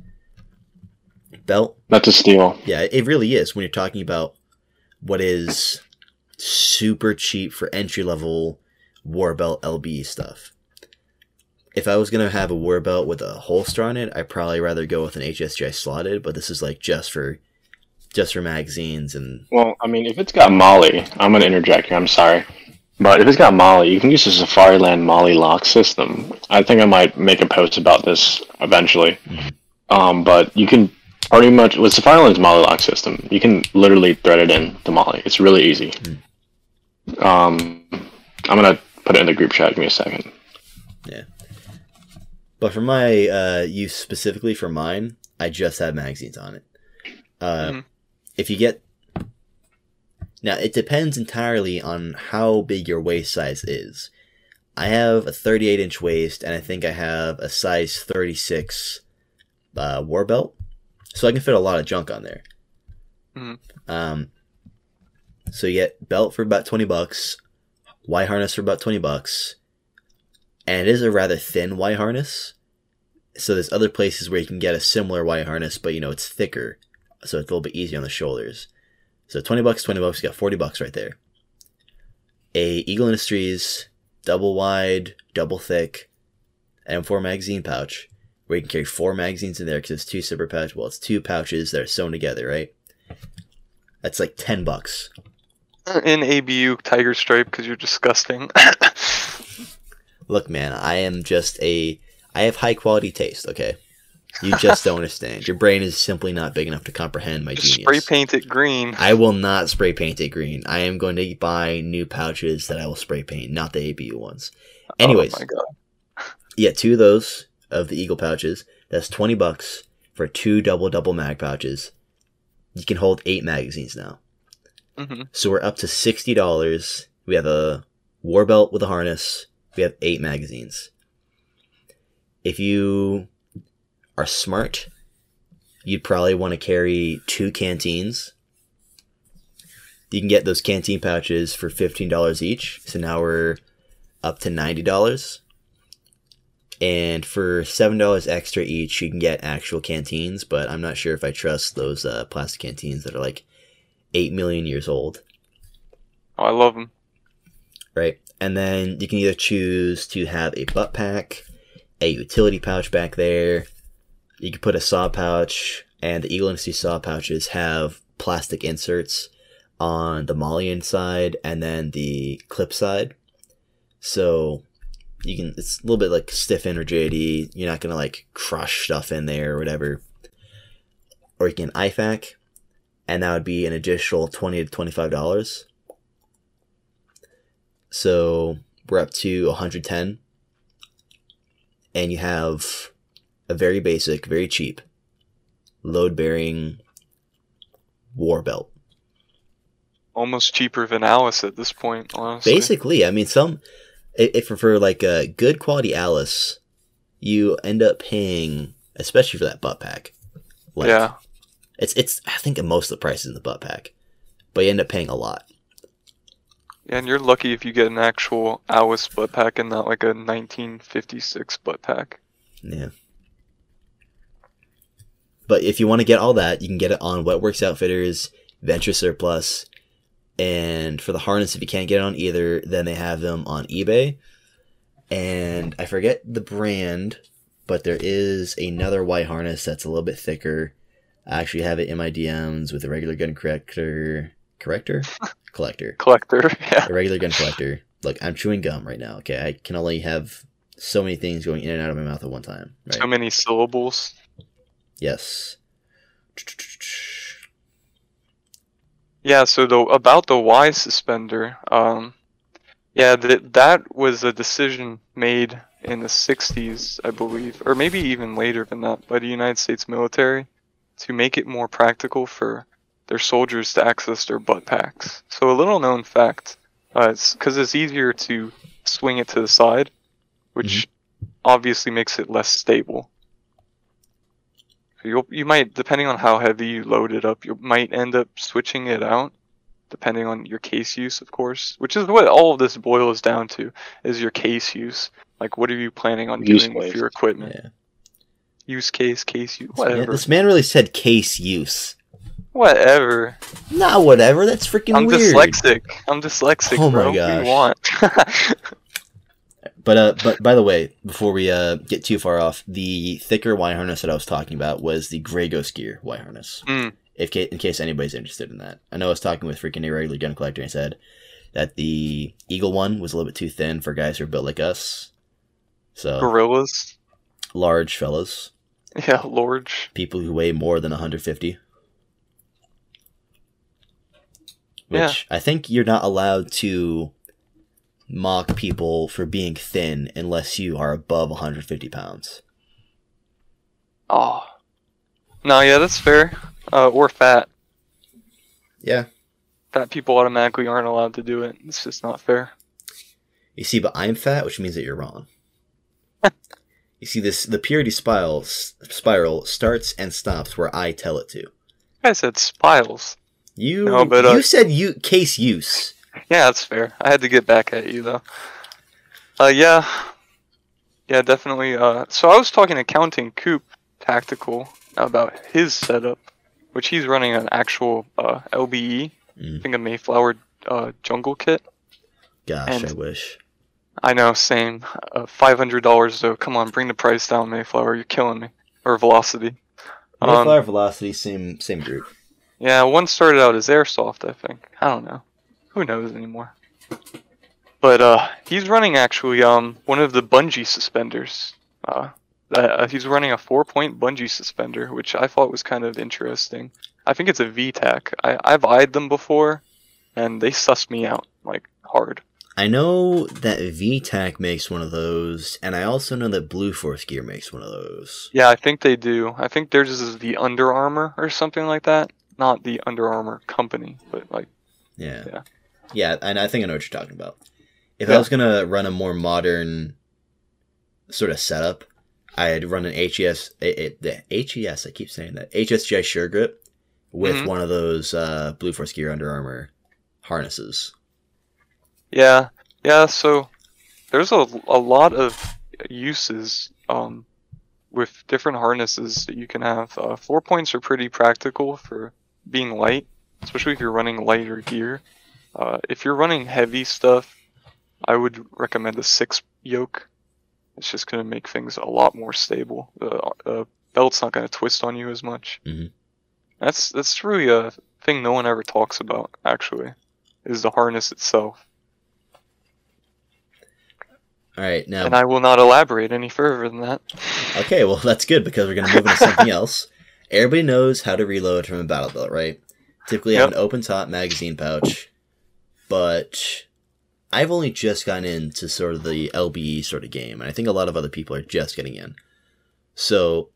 Belt, That's a steal. yeah, it really is when you're talking about what is super cheap for entry level war belt LB stuff. If I was gonna have a war belt with a holster on it, I'd probably rather go with an HSGI slotted, but this is like just for just for magazines and Well, I mean, if it's got MOLLE, I'm gonna interject here. I'm sorry, but if it's got MOLLE, you can use the Safariland MOLLE lock system. I think I might make a post about this eventually. Um, but you can pretty much with Safariland's MOLLE lock system, you can literally thread it in to MOLLE. It's really easy. Um, I'm gonna put it in the group chat. Give me a second. Yeah. But for my uh, use specifically for mine, I just have magazines on it. Uh, Mhm. If you get now, it depends entirely on how big your waist size is. I have a 38 inch waist, and I think I have a size 36 uh, war belt, so I can fit a lot of junk on there. Mhm. Um, so you get belt for about 20 bucks, Y harness for about 20 bucks, and it is a rather thin Y harness. So there's other places where you can get a similar Y harness, but you know it's thicker, so it's a little bit easier on the shoulders. So 20 bucks, 20 bucks, you got 40 bucks right there. A Eagle Industries double wide, double thick M4 magazine pouch, where you can carry four magazines in there because it's two separate pouches. Well, it's two pouches that are sewn together, right? That's like 10 bucks. In ABU Tiger Stripe because you're disgusting. Look, man, I am just a. I have high quality taste, okay? You just don't understand. Your brain is simply not big enough to comprehend my Just genius. spray paint it green. I will not spray paint it green. I am going to buy new pouches that I will spray paint, not the ABU ones. Anyways. oh my god. Get two of those of the Eagle pouches. That's twenty bucks for two double double mag pouches. You can hold eight magazines now. hmm So we're up to sixty dollars. We have a war belt with a harness. We have eight magazines. If you are smart, you'd probably want to carry two canteens. You can get those canteen pouches for fifteen dollars each. So now we're up to ninety dollars. And for seven dollars extra each, you can get actual canteens. But I'm not sure if I trust those uh, plastic canteens that are like eight million years old Oh, I love them. right? And then you can either choose to have a butt pack, a utility pouch back there. You can put a saw pouch, and the Eagle Industry saw pouches have plastic inserts on the Malian side and then the clip side. So you can it's a little bit like stiffen or JD. You're not gonna like crush stuff in there or whatever. Or you can IFAK, and that would be an additional twenty to twenty five dollars. So we're up to 110. And you have a very basic, very cheap, load bearing war belt. Almost cheaper than Alice at this point, honestly. Basically, I mean, some, if for like a good quality Alice, you end up paying, especially for that butt pack. Like, yeah. It's, it's, I think most of the price is in the butt pack, but you end up paying a lot. Yeah, and you're lucky if you get an actual Alice butt pack and not like a 1956 butt pack. Yeah. But if you want to get all that, you can get it on Wetworks Outfitters, Venture Surplus, and for the harness, if you can't get it on either, then they have them on eBay. And I forget the brand, but there is another white harness that's a little bit thicker. I actually have it in my DMs with a regular gun corrector, corrector, collector, Collector, yeah. a regular gun collector. Look, I'm chewing gum right now. Okay, I can only have so many things going in and out of my mouth at one time. Right? So many syllables. Yes. Yeah, so the about the Y suspender, um, yeah, that that was a decision made in the 60s, I believe, or maybe even later than that, by the United States military to make it more practical for their soldiers to access their butt packs. So a little known fact, uh, it's because it's easier to swing it to the side, which obviously makes it less stable. So You'll, you might, depending on how heavy you load it up, you might end up switching it out, depending on your case use, of course. Which is what all of this boils down to: is your case use. Like, what are you planning on Use doing with your equipment? Yeah. Use case, case use, This man, whatever, this man really said case use. whatever. Not whatever. That's freaking weird. I'm dyslexic. I'm dyslexic, Oh my bro. What do gosh. you want? But uh, but by the way, before we uh get too far off, the thicker Y harness that I was talking about was the Grey Ghost Gear Y harness. Mm. If in case anybody's interested in that, I know I was talking with freaking irregular gun collector and said that the Eagle one was a little bit too thin for guys who are built like us. So Gorillas. large fellas, Yeah, large people who weigh more than 150. Which Yeah. I think you're not allowed to mock people for being thin unless you are above 150 pounds. Oh. No, yeah, that's fair. Uh, or fat. Yeah. Fat people automatically aren't allowed to do it. It's just not fair. You see, but I'm fat, which means that you're wrong. you see, this the purity spiral spiral starts and stops where I tell it to. I said spiles. You No, but, uh, you said you case use. Yeah, that's fair. I had to get back at you though. Uh, yeah, yeah, definitely. Uh, so I was talking to Counting Coop Tactical about his setup, which he's running an actual uh, LBE, I Mm, think a Mayflower uh, jungle kit. gosh, and- I wish. I know, same. Uh, Five hundred dollars though. Come on, bring the price down, Mayflower. You're killing me. Or Velocity. Um, Mayflower velocity, same same group. Yeah, one started out as airsoft, I think. I don't know. Who knows anymore? But uh, he's running actually um one of the bungee suspenders. Uh, uh, he's running a four-point bungee suspender, which I thought was kind of interesting. I think it's a VTAC. I I've eyed them before, and they sussed me out like hard. I know that VTAC makes one of those, and I also know that Blue Force Gear makes one of those. Yeah, I think they do. I think theirs is the Under Armour or something like that. Not the Under Armour company, but like Yeah. Yeah. Yeah, and I think I know what you're talking about. If Yeah. I was gonna run a more modern sort of setup, I'd run an HES, a- a- the HES. I keep saying that HSGI Sure Grip with Mhm. one of those uh, Blue Force Gear Under Armour harnesses. Yeah, yeah. So there's a, a lot of uses um, with different harnesses that you can have. Uh, four points are pretty practical for being light, especially if you're running lighter gear. Uh, if you're running heavy stuff, I would recommend a six yoke. It's just going to make things a lot more stable. The uh, belt's not going to twist on you as much. Mhm. That's that's really a thing no one ever talks about. Actually, is the harness itself. All right, now And I will not elaborate any further than that. Okay, well that's good because we're gonna move into something else. Everybody knows how to reload from a battle belt, right? Typically have an open top magazine pouch, but I've only just gotten into sort of the LBE sort of game, and I think a lot of other people are just getting in. So,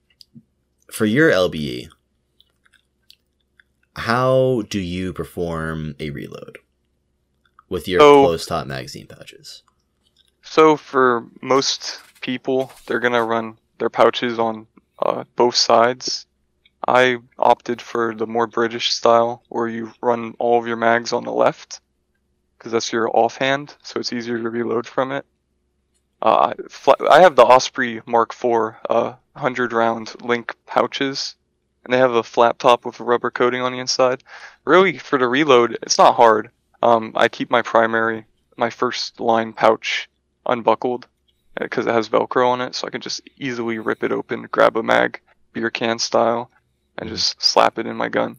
for your LBE, how do you perform a reload with your So- closed top magazine pouches? So for most people, they're gonna run their pouches on uh, both sides. I opted for the more British style, where you run all of your mags on the left, because that's your offhand, so it's easier to reload from it. Uh, I- have the Osprey Mark IV uh, 100 round link pouches, and they have a flap top with a rubber coating on the inside. Really, for the reload, it's not hard. Um, I keep my primary, my first line pouch unbuckled because it has Velcro on it, so I can just easily rip it open, grab a mag, beer can style, and Mhm. just slap it in my gun.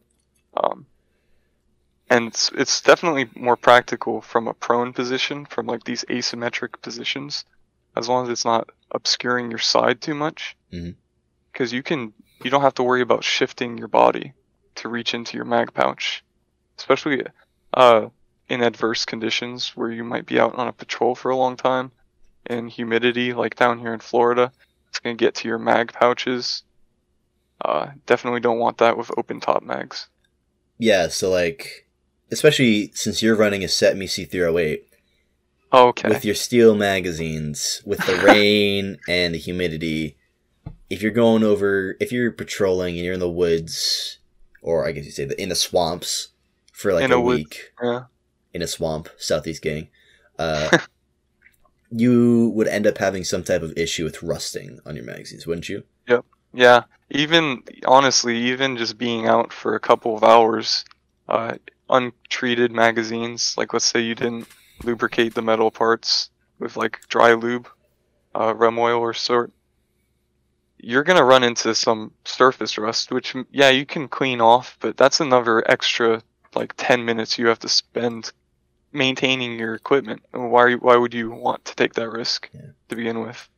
Um, and it's, it's definitely more practical from a prone position, from like these asymmetric positions, as long as it's not obscuring your side too much. Because you can, you don't have to worry about shifting your body to reach into your mag pouch, especially uh, in adverse conditions where you might be out on a patrol for a long time in humidity like down here in Florida. It's going to get to your mag pouches. Uh, definitely don't want that with open top mags. Yeah, so like, especially since you're running a CETME C308, Okay. with your steel magazines, with the rain and the humidity, if you're going over, if you're patrolling and you're in the woods, or I guess you say the, in the swamps for like In a, a week yeah. in a swamp, Southeast Gang, uh, you would end up having some type of issue with rusting on your magazines, wouldn't you? Yeah. Even, honestly, even just being out for a couple of hours, uh, untreated magazines, like let's say you didn't lubricate the metal parts with like dry lube, uh, Rem Oil or sort, you're gonna run into some surface rust, which yeah you can clean off, but that's another extra like 10 minutes you have to spend maintaining your equipment. Why why would you want to take that risk Yeah. to begin with?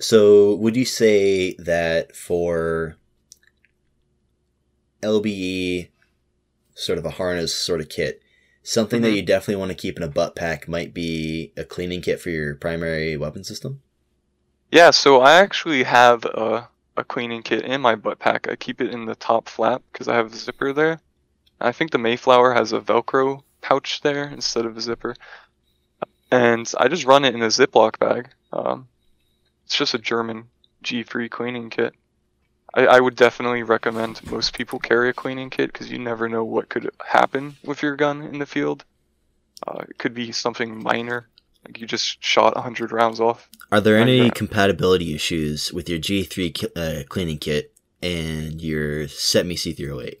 So, would you say that for LBE, sort of a harness sort of kit, something that Mhm. you definitely want to keep in a butt pack might be a cleaning kit for your primary weapon system? Yeah, so I actually have a, a cleaning kit in my butt pack. I keep it in the top flap because I have a zipper there. I think the Mayflower has a Velcro pouch there instead of a zipper. And I just run it in a Ziploc bag. Um, it's just a German G3 cleaning kit. I, I would definitely recommend most people carry a cleaning kit because you never know what could happen with your gun in the field. Uh, it could be something minor, like you just shot 100 rounds off. Are there Like any that. compatibility issues with your G3 ki- uh, cleaning kit and your CETME C308?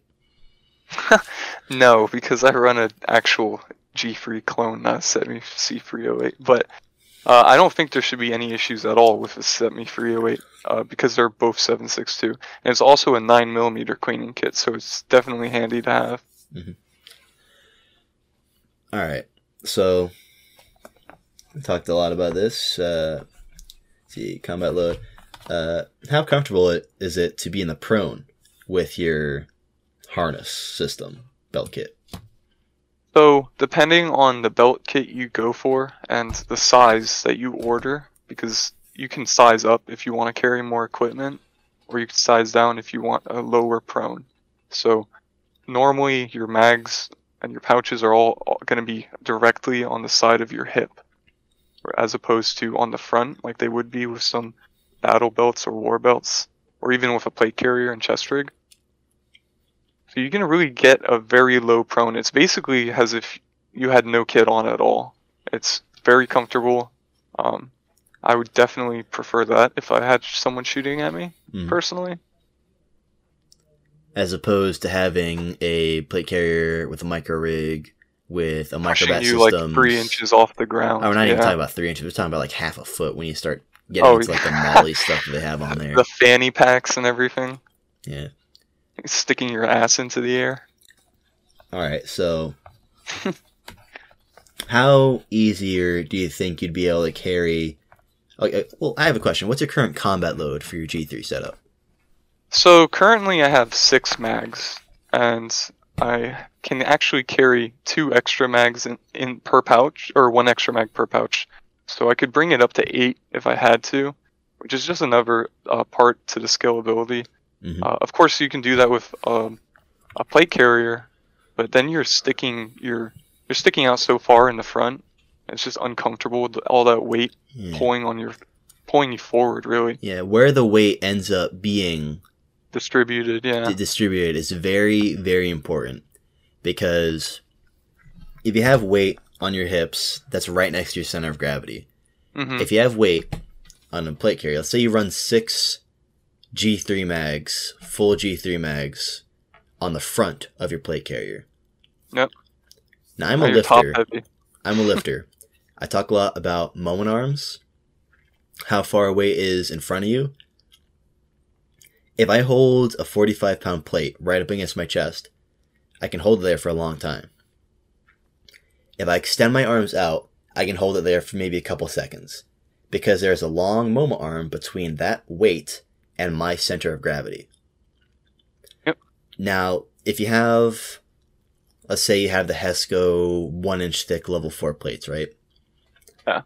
No, because I run an actual G3 clone, not CETME C308. But uh, I don't think there should be any issues at all with a CETME 308 uh, because they're both 7.62. And it's also a 9mm cleaning kit, so it's definitely handy to have. All right. So we talked a lot about this. Uh, see, combat load. Uh, how comfortable is it to be in the prone with your harness system belt kit? So, depending on the belt kit you go for and the size that you order, because you can size up if you want to carry more equipment, or you can size down if you want a lower prone. So, normally your mags and your pouches are all going to be directly on the side of your hip, as opposed to on the front, like they would be with some battle belts or war belts, or even with a plate carrier and chest rig. So you can really get a very low prone. It's basically as if you had no kit on at all. It's very comfortable. Um, I would definitely prefer that if I had someone shooting at me Mhm. personally. As opposed to having a plate carrier with a micro rig with a Pushing microbat you system. like three inches off the ground. Oh, we're not even talking about three inches. We're talking about like half a foot when you start getting Oh, into like the MOLLE stuff they have on there. The fanny packs and everything. Yeah. Sticking your ass into the air. All right. So, how easier do you think you'd be able to carry? Okay, well, I have a question. What's your current combat load for your G3 setup? So currently I have six mags, and I can actually carry two extra mags in, in per pouch, or one extra mag per pouch. So I could bring it up to eight if I had to, which is just another uh, part to the scalability. Mhm. Uh, of course, you can do that with um, a plate carrier, but then you're sticking you're you're sticking out so far in the front. It's just uncomfortable with all that weight Yeah. pulling on your pulling you forward. Really yeah, where the weight ends up being distributed. Yeah. distributed is very, very important because if you have weight on your hips, that's right next to your center of gravity. hmm If you have weight on a plate carrier, let's say you run six G3 mags, full G3 mags, on the front of your plate carrier. Yep. Now I'm Now a lifter. I'm a lifter. I talk a lot about moment arms, how far away is in front of you. If I hold a 45 pound plate right up against my chest, I can hold it there for a long time. If I extend my arms out, I can hold it there for maybe a couple seconds because there's a long moment arm between that weight and my center of gravity. Yep. Now, if you have let's say you have the Hesco one inch thick level four plates, right?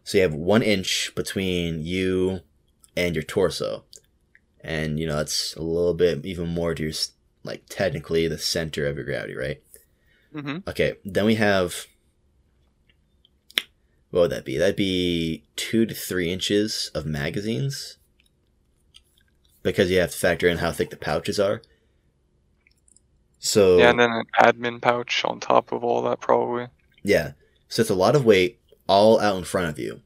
So you have one inch between you and your torso, and you know that's a little bit even more to your like technically the center of your gravity, right? hmm Okay, then we have what would that be? That'd be two to three inches of magazines because you have to factor in how thick the pouches are. So Yeah, and then an admin pouch on top of all that, probably. Yeah. So it's a lot of weight all out in front of you.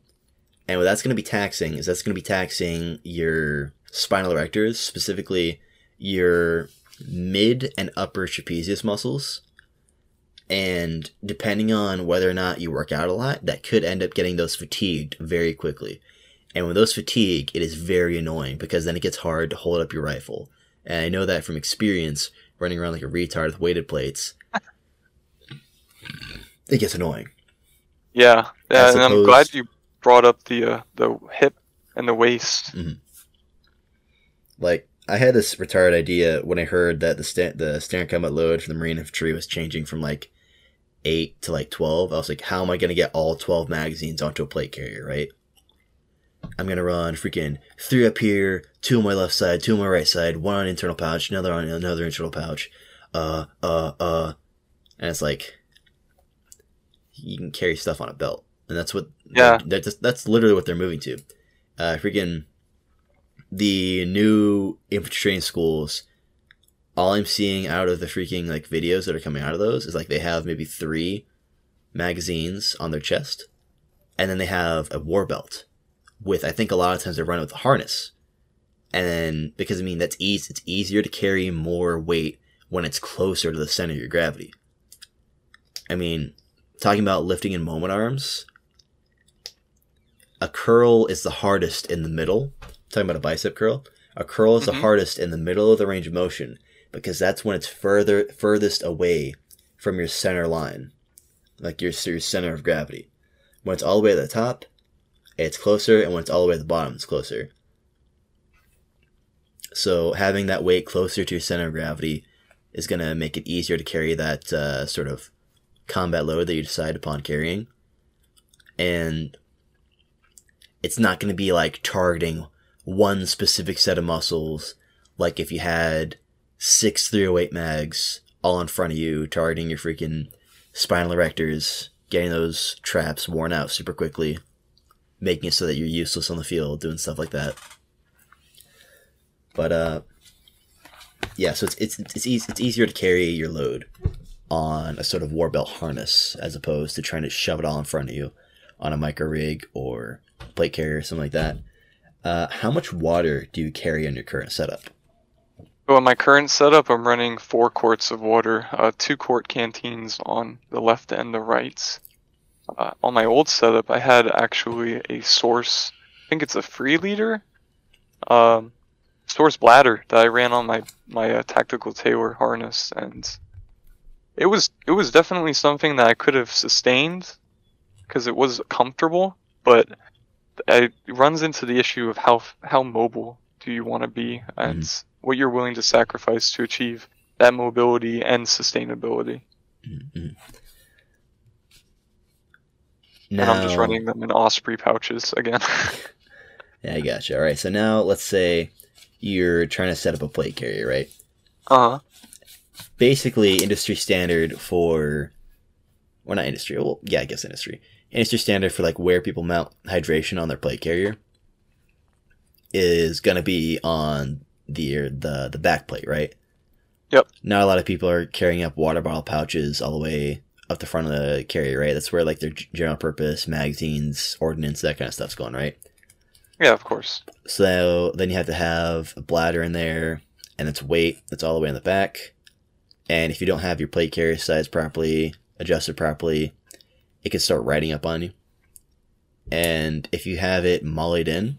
And what that's going to be taxing is that's going to be taxing your spinal erectors, specifically your mid and upper trapezius muscles. And depending on whether or not you work out a lot, that could end up getting those fatigued very quickly. And when those fatigue, it is very annoying because then it gets hard to hold up your rifle. And I know that from experience running around like a retard with weighted plates. it gets annoying. Yeah, yeah, and I'm glad you brought up the uh, the hip and the waist. Like I had this retarded idea when I heard that the sta- the standard combat load for the Marine infantry was changing from like eight to like twelve. I was like, how am I gonna get all twelve magazines onto a plate carrier, right? I'm gonna run freaking three up here, two on my left side, two on my right side, one on internal pouch, another on another internal pouch. Uh, uh, uh, and it's like you can carry stuff on a belt, and that's what Yeah. that's that's literally what they're moving to. Uh, freaking the new infantry training schools, all I'm seeing out of the freaking like videos that are coming out of those is like they have maybe three magazines on their chest, and then they have a war belt with I think a lot of times they run it with a harness, and then because I mean that's easy, it's easier to carry more weight when it's closer to the center of your gravity. I mean, talking about lifting in moment arms, a curl is the hardest in the middle. Talking about a bicep curl, a curl is the Mhm. hardest in the middle of the range of motion because that's when it's further furthest away from your center line, like your your center of gravity. When it's all the way at the top, it's closer, and when it's all the way at the bottom, it's closer. So having that weight closer to your center of gravity is gonna make it easier to carry that uh, sort of combat load that you decide upon carrying. And it's not going to be like targeting one specific set of muscles, like if you had six 308 mags all in front of you, targeting your freaking spinal erectors, getting those traps worn out super quickly, making it so that you're useless on the field, doing stuff like that. But uh, yeah, so it's it's it's easy, it's easier to carry your load on a sort of war belt harness as opposed to trying to shove it all in front of you on a micro rig or plate carrier or something like that. Uh, how much water do you carry on your current setup? So in my current setup, I'm running four quarts of water, uh, two quart canteens on the left and the right. Uh, on my old setup, I had actually a source. I think it's a free leader, um, source bladder that I ran on my my uh, tactical tailor harness, and it was it was definitely something that I could have sustained because it was comfortable, but it runs into the issue of how how mobile do you want to be and Mhm. what you're willing to sacrifice to achieve that mobility and sustainability. Mhm. And I'm just running them in Osprey pouches again. Yeah, I gotcha. All right, so now let's say you're trying to set up a plate carrier, right? uh huh. Basically, industry standard for, or not industry. Well, yeah, I guess industry. Industry standard for like where people mount hydration on their plate carrier is gonna be on the the the back plate, right? Yep. Not a lot of people are carrying up water bottle pouches all the way up the front of the carrier, right? That's where like their general purpose magazines, ordnance, that kind of stuff's going, right? Yeah, of course. So then you have to have a bladder in there and its weight that's all the way in the back. And if you don't have your plate carrier size properly, adjusted properly, it can start riding up on you. And if you have it mollied in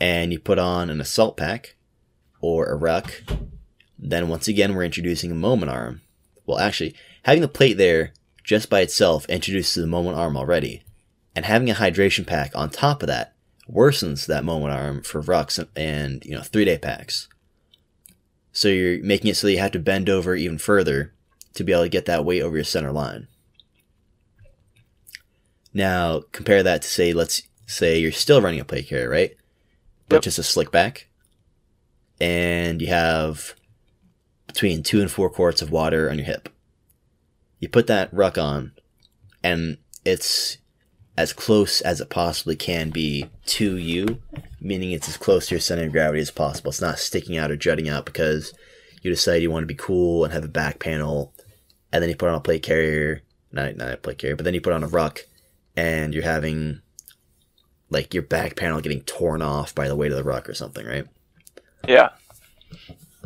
and you put on an assault pack or a ruck, then once again we're introducing a moment arm. Well, actually, having the plate there just by itself introduces the moment arm already. And having a hydration pack on top of that worsens that moment arm for rucks and you know three day packs. So you're making it so that you have to bend over even further to be able to get that weight over your center line. Now compare that to say let's say you're still running a play carrier, right? But Yep. just a slick back. And you have between two and four quarts of water on your hip. You put that ruck on, and it's as close as it possibly can be to you, meaning it's as close to your center of gravity as possible. It's not sticking out or jutting out because you decide you want to be cool and have a back panel, and then you put on a plate carrier, not, not a plate carrier, but then you put on a ruck, and you're having like your back panel getting torn off by the weight of the ruck or something, right? Yeah.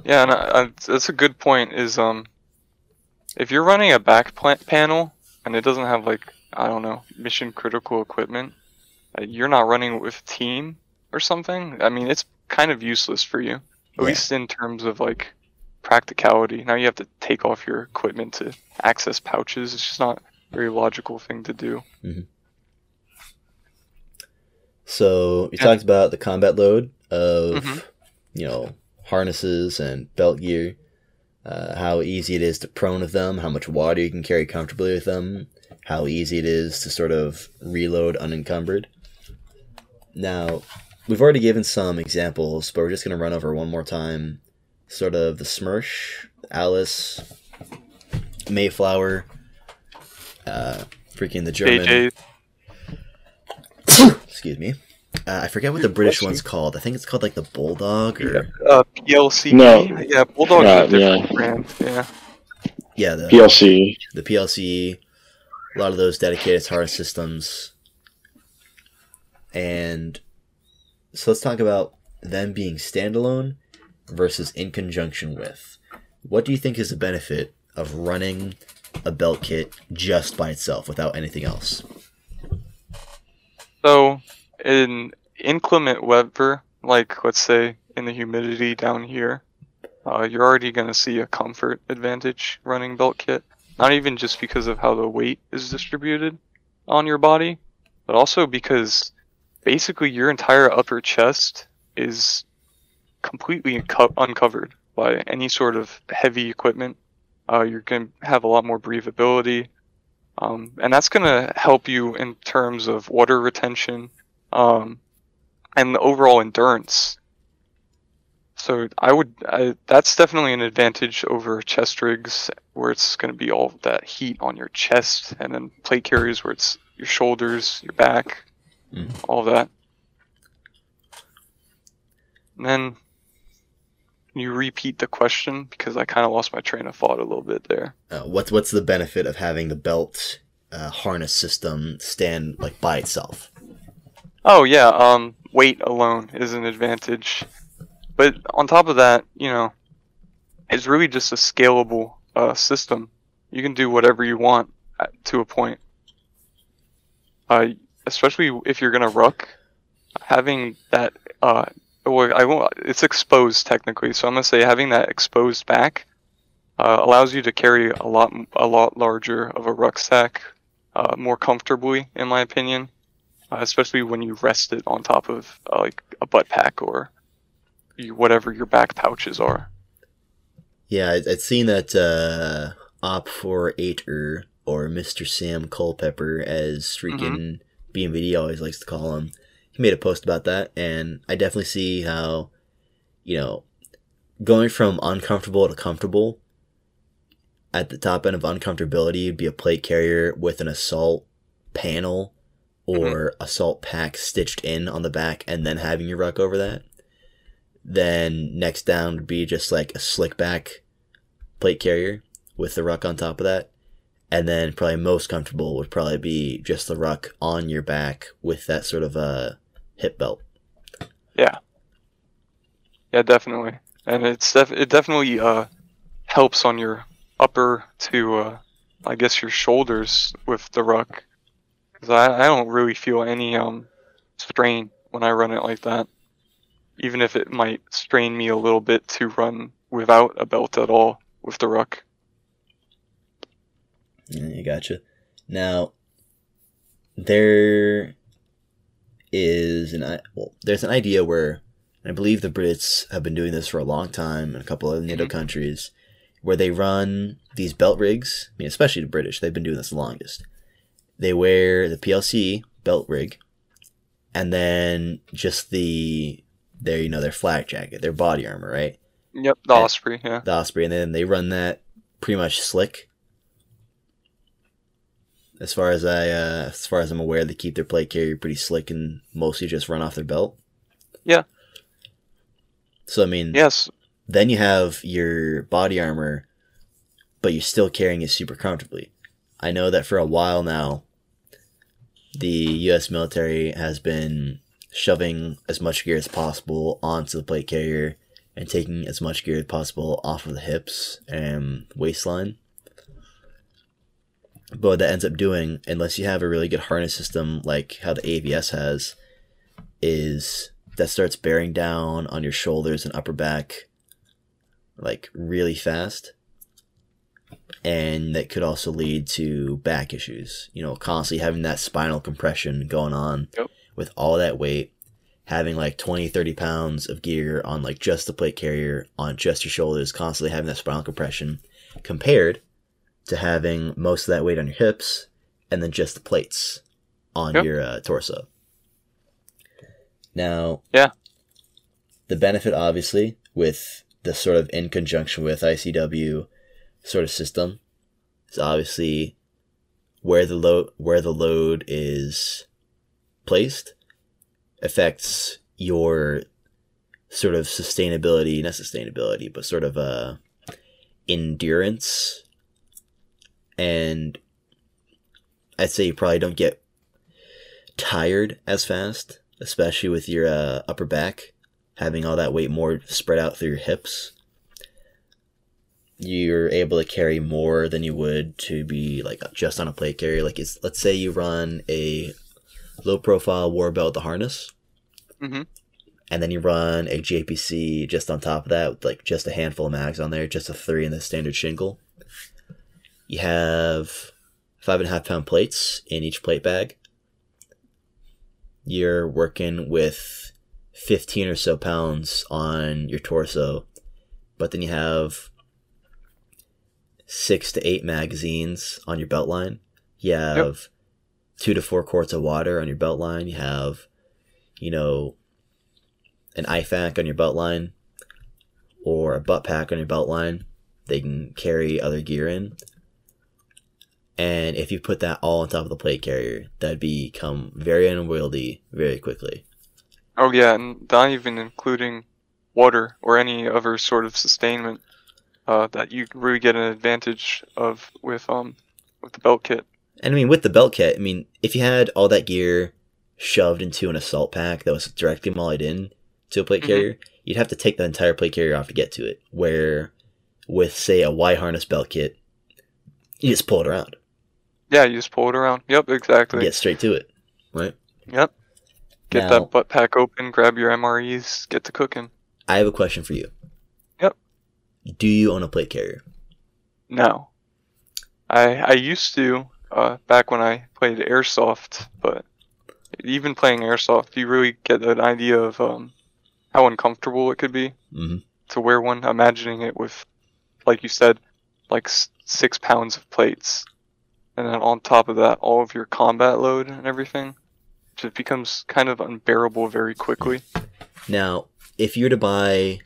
Yeah, and I, I, that's a good point. Is um, if you're running a back panel and it doesn't have like I don't know mission critical equipment, uh, you're not running with a team or something. I mean, it's kind of useless for you, at Yeah. least in terms of like practicality. Now you have to take off your equipment to access pouches. It's just not a very logical thing to do. So you Yeah. talked about the combat load of Mhm. you know harnesses and belt gear, uh, how easy it is to prone with them, how much water you can carry comfortably with them, how easy it is to sort of reload unencumbered. Now, we've already given some examples, but we're just going to run over one more time. Sort of the Smersh, Alice, Mayflower, uh, freaking the German excuse me. Uh, I forget what the British one's called. I think it's called like the Bulldog or uh, PLC. No. Yeah, Bulldog's Yeah, a different yeah. brand. Yeah. yeah, the PLC. the PLC. A lot of those dedicated harness systems. And so let's talk about them being standalone versus in conjunction with. What do you think is the benefit of running a belt kit just by itself without anything else? So, in inclement weather, like let's say in the humidity down here, uh, you're already going to see a comfort advantage running belt kit. Not even just because of how the weight is distributed on your body, but also because basically your entire upper chest is completely unco- uncovered by any sort of heavy equipment Uh, you're going to have a lot more breathability. Um, and that's going to help you in terms of water retention um, and the overall endurance. So I would, I, that's definitely an advantage over chest rigs where it's going to be all that heat on your chest, and then plate carriers where it's your shoulders, your back, Mm. all that. And then you repeat the question because I kind of lost my train of thought a little bit there. Uh, what's what's the benefit of having the belt uh, harness system stand like by itself? Oh yeah, um, weight alone is an advantage, but on top of that, you know, it's really just a scalable uh, system. You can do whatever you want at, to a point. Uh, especially if you're gonna ruck, having that uh, well, I won't. It's exposed technically, so I'm gonna say having that exposed back uh, allows you to carry a lot a lot larger of a rucksack uh, more comfortably, in my opinion uh, especially when you rest it on top of uh, like a butt pack or you, whatever your back pouches are. Yeah, I'd seen that uh, Op 48er or Mr. Sam Culpepper, as freaking BNVD always likes to call him. He made a post about that, and I definitely see how, you know, going from uncomfortable to comfortable. At the top end of uncomfortability would be a plate carrier with an assault panel mm-hmm. or assault pack stitched in on the back and then having your ruck over that. Then next down would be just like a slick back plate carrier with the ruck on top of that. And then probably most comfortable would probably be just the ruck on your back with that sort of a hip belt. Yeah. Yeah, definitely. And it's def- it definitely uh helps on your upper to uh I guess your shoulders with the ruck. Cuz I I don't really feel any um strain when I run it like that. Even if it might strain me a little bit to run without a belt at all with the ruck. You gotcha. Now, there is an i- well, there's an idea where I believe the Brits have been doing this for a long time in a couple of NATO Mhm. countries, where they run these belt rigs. I mean, especially the British, they've been doing this the longest. They wear the PLC belt rig, and then just the their you know their flak jacket, their body armor, right? Yep, the. Osprey, yeah. the Osprey, and then they run that pretty much slick. As far as I, uh, as far as I'm aware, they keep their plate carrier pretty slick and mostly just run off their belt. Yeah. So I mean, Yes, then you have your body armor, but you're still carrying it super comfortably. I know that for a while now, the U.S. military has been shoving as much gear as possible onto the plate carrier and taking as much gear as possible off of the hips and waistline. But what that ends up doing, unless you have a really good harness system like how the AVS has, is that starts bearing down on your shoulders and upper back like really fast. And that could also lead to back issues. You know, constantly having that spinal compression going on Yep. with all that weight, having like 20, 30 pounds of gear on like just the plate carrier, on just your shoulders, constantly having that spinal compression, compared to having most of that weight on your hips and then just the plates on Yep. your uh, torso. Now, Yeah. the benefit obviously with the sort of in conjunction with ICW sort of system is obviously where the load where the load is placed affects your sort of sustainability, not sustainability, but sort of uh endurance and I'd say you probably don't get tired as fast, especially with your uh, upper back having all that weight more spread out through your hips. You're able to carry more than you would to be like just on a plate carrier. Like it's let's say you run a low profile war belt with the harness, Mhm. and then you run a JPC just on top of that with like just a handful of mags on there, just a three in the standard shingle. You have five and a half pound plates in each plate bag. You're working with 15 or so pounds on your torso, but then you have six to eight magazines on your belt line. You have two to four quarts of water on your belt line. You have, you know, an IFAK on your belt line or a butt pack on your belt line. They can carry other gear in. And if you put that all on top of the plate carrier, that'd become very unwieldy very quickly. Oh yeah, and not even including water or any other sort of sustainment uh, that you really get an advantage of with um with the belt kit. And I mean, with the belt kit, I mean, if you had all that gear shoved into an assault pack that was directly mollied in to a plate Mhm. carrier, you'd have to take the entire plate carrier off to get to it. Where with, say, a Y harness belt kit, you just pull it around, Yeah, you just pull it around. Yep, exactly. get straight to it, right? Yep. Get Now, that butt pack open, grab your MREs, get to cooking. I have a question for you. Yep. Do you own a plate carrier? No. I I used to uh, back when I played airsoft, but even playing airsoft, you really get an idea of um, how uncomfortable it could be hmm to wear one. Imagining it with, like you said, like s- six pounds of plates, and then on top of that, all of your combat load and everything, just becomes kind of unbearable very quickly. Now, if you were to buy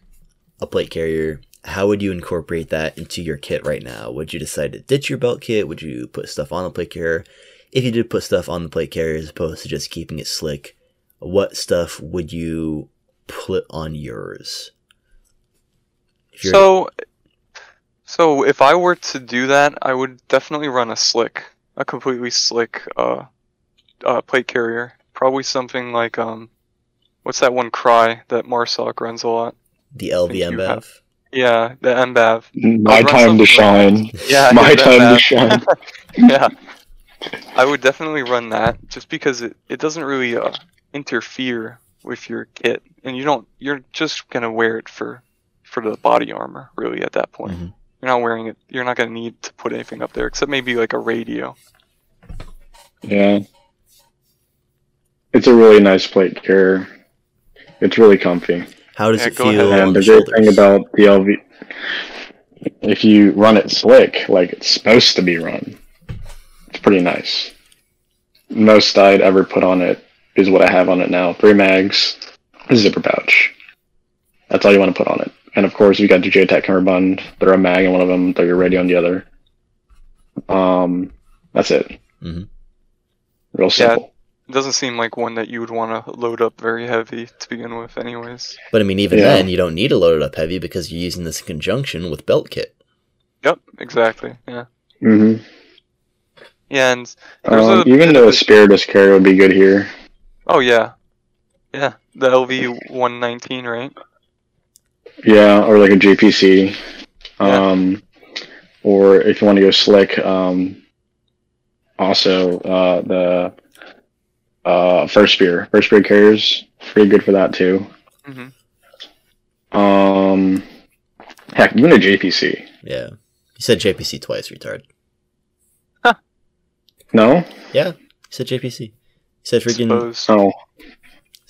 a plate carrier, how would you incorporate that into your kit right now? Would you decide to ditch your belt kit? Would you put stuff on the plate carrier? If you did put stuff on the plate carrier as opposed to just keeping it slick, what stuff would you put on yours? So, so if I were to do that, I would definitely run a slick, a completely slick uh, uh, plate carrier. Probably something like um, what's that one cry that Marsoc runs a lot? the LV think you have- Yeah, the MBAV. My time to something like- shine. Yeah, My time to shine. yeah, I would definitely run that just because it, it doesn't really uh, interfere with your kit, and you don't you're just gonna wear it for for the body armor really at that point. Mhm. You're not wearing it. You're not gonna need to put anything up there except maybe like a radio. Yeah. It's a really nice plate carrier. It's really comfy. How does Yeah, it feel ahead. And the the great thing about the LV, if you run it slick, like it's supposed to be run, it's pretty nice. Most I'd ever put on it is what I have on it now: three mags, a zipper pouch. That's all you want to put on it. And of course, you got your JTAC cummerbund. Throw a mag in one of them. Throw your radio on the other. Um, that's it. Mhm. Real Yeah. It doesn't seem like one that you would want to load up very heavy to begin with, anyways. But I mean, even Yeah. then, you don't need to load it up heavy because you're using this in conjunction with belt kit. Yep, exactly. Yeah, hmm yeah, and Um, a even though a a- Spiritus carrier would be good here. oh yeah, yeah, the LV 119, right? Yeah, or like a JPC. Yeah. Um, or if you want to go slick, um, also uh, the uh, first spear, first spear carriers, pretty good for that too. hmm Um, heck, even a JPC. Yeah. You said JPC twice, retard. Huh. No, Yeah. You said JPC. You said freaking. Suppose. oh,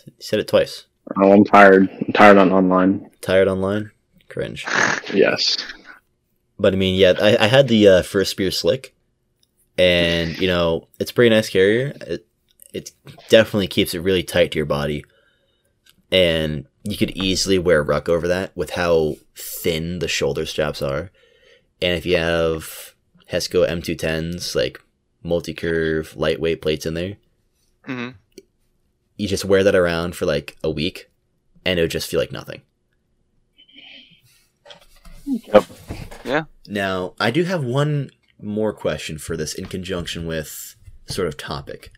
You said it twice. Oh, I'm tired. I'm tired on online. Tired online? Cringe. Yes. But I mean, yeah, I, I had the uh, first spear slick, and you know, it's a pretty nice carrier. It it definitely keeps it really tight to your body, and you could easily wear a ruck over that with how thin the shoulder straps are. And if you have Hesco M210s, like multi curve, lightweight plates in there, hmm you just wear that around for like a week, and it would just feel like nothing. Yep. Now, I do have one more question for this in conjunction with sort of topic.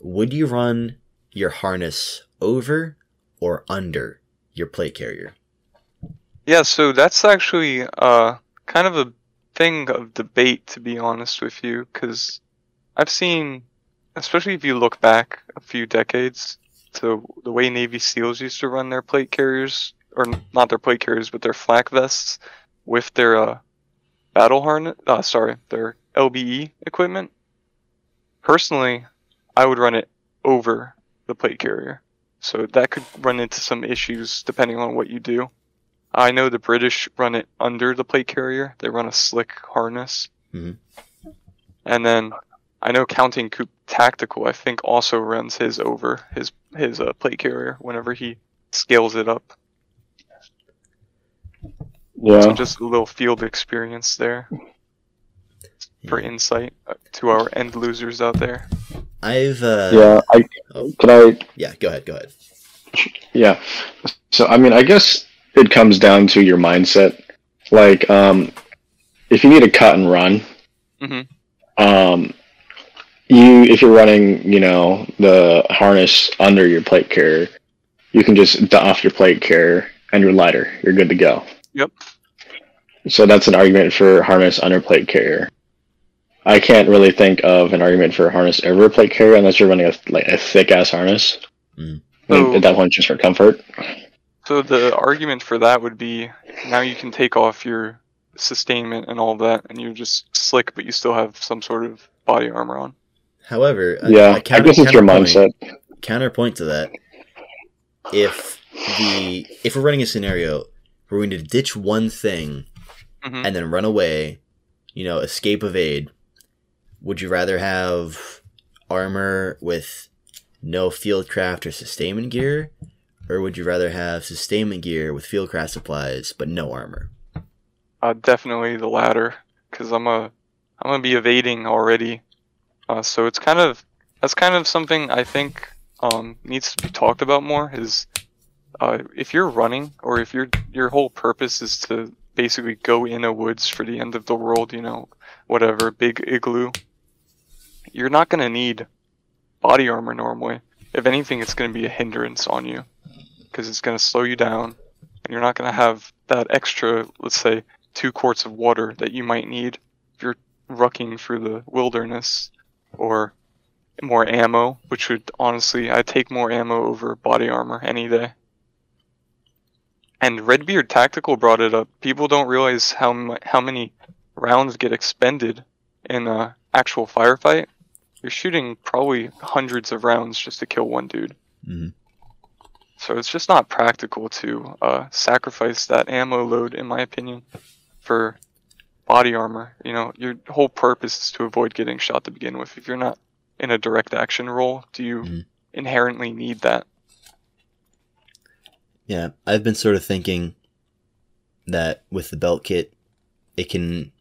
Would you run your harness over or under your plate carrier? Yeah, so that's actually uh kind of a thing of debate, to be honest with you, because I've seen, especially if you look back a few decades to the way Navy SEALs used to run their plate carriers, or not their plate carriers, but their flak vests with their uh, battle harness. Uh, sorry, their LBE equipment. Personally, I would run it over the plate carrier, so that could run into some issues depending on what you do. I know the British run it under the plate carrier. They run a slick harness. Mhm. And then I know Counting Coop Tactical, I think, also runs his over his his uh, plate carrier whenever he scales it up. Yeah. So just a little field experience there for insight uh, to our end losers out there. I've uh, yeah. I Oh. can I yeah. Go ahead. Go ahead. Yeah. So I mean, I guess it comes down to your mindset. Like, um, if you need a cut and run, mm-hmm. um, you if you're running, you know, the harness under your plate carrier, you can just off your plate carrier and your lighter. You're good to go. Yep. So that's an argument for harness under plate carrier. I can't really think of an argument for harness over plate carrier unless you're running a like a thick ass harness. Mm. So- at that point, just for comfort. So the argument for that would be now you can take off your sustainment and all that, and you're just slick, but you still have some sort of body armor on. However, a- Yeah, a I counter- guess it's your counterpoint- mindset. Counterpoint to that, if the if we're running a scenario where we need to ditch one thing Mhm. and then run away, you know, escape evade, would you rather have armor with no fieldcraft or sustainment gear, or would you rather have sustainment gear with fieldcraft supplies but no armor? Uh, definitely the latter, because I'm a I'm gonna be evading already. Uh, so it's kind of that's kind of something I think um, needs to be talked about more. Is uh, if you're running or if your your whole purpose is to basically go in a woods for the end of the world, you know, whatever big igloo, you're not gonna need body armor normally. If anything, it's gonna be a hindrance on you because it's gonna slow you down, and you're not gonna have that extra, let's say, two quarts of water that you might need if you're rucking through the wilderness or more ammo, which would honestly, I'd take more ammo over body armor any day. And Redbeard Tactical brought it up. People don't realize how mu- how many rounds get expended in a actual firefight. You're shooting probably hundreds of rounds just to kill one dude. Mhm. So it's just not practical to uh, sacrifice that ammo load, in my opinion, for body armor. You know, your whole purpose is to avoid getting shot to begin with. If you're not in a direct action role, do you Mhm. inherently need that? Yeah, I've been sort of thinking that with the belt kit, it can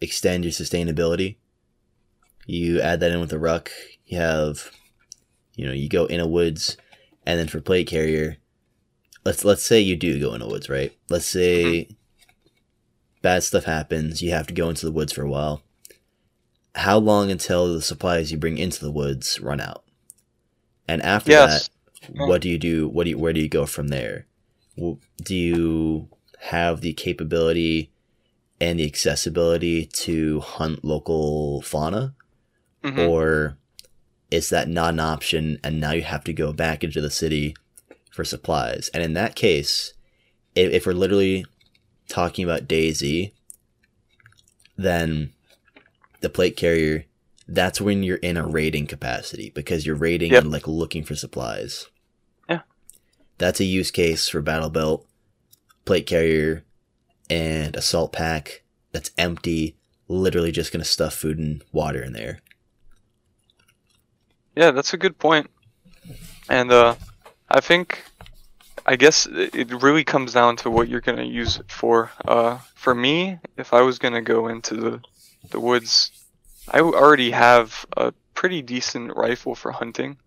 extend your sustainability. You add that in with the ruck, you have, you know, you go in a woods, and then for plate carrier, let's let's say you do go in a woods, right? Let's say bad stuff happens, you have to go into the woods for a while. How long until the supplies you bring into the woods run out? And after that, what do you do what do you where do you go from there do you have the capability and the accessibility to hunt local fauna Mhm. or is that not an option and now you have to go back into the city for supplies and in that case if, if we're literally talking about daisy then the plate carrier that's when you're in a raiding capacity because you're raiding Yep. and like looking for supplies Yeah. that's a use case for battle belt plate carrier and assault pack that's empty literally just gonna stuff food and water in there Yeah, that's a good point. And uh, I think, I guess it really comes down to what you're gonna use it for. Uh, for me, if I was gonna go into the the woods, I already have a pretty decent rifle for hunting.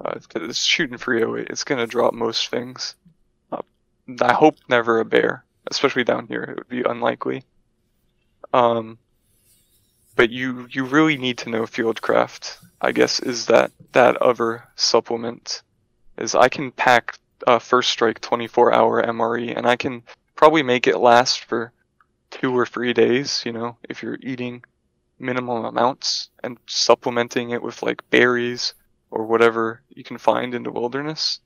Uh, it's shooting 308. It's gonna drop most things. Uh, I hope never a bear, especially down here. It would be unlikely. Um, but you you really need to know fieldcraft. I guess is that that other supplement is I can pack uh, first strike 24 hour MRE and I can probably make it last for two or three days. You know, if you're eating minimum amounts and supplementing it with like berries or whatever you can find in the wilderness.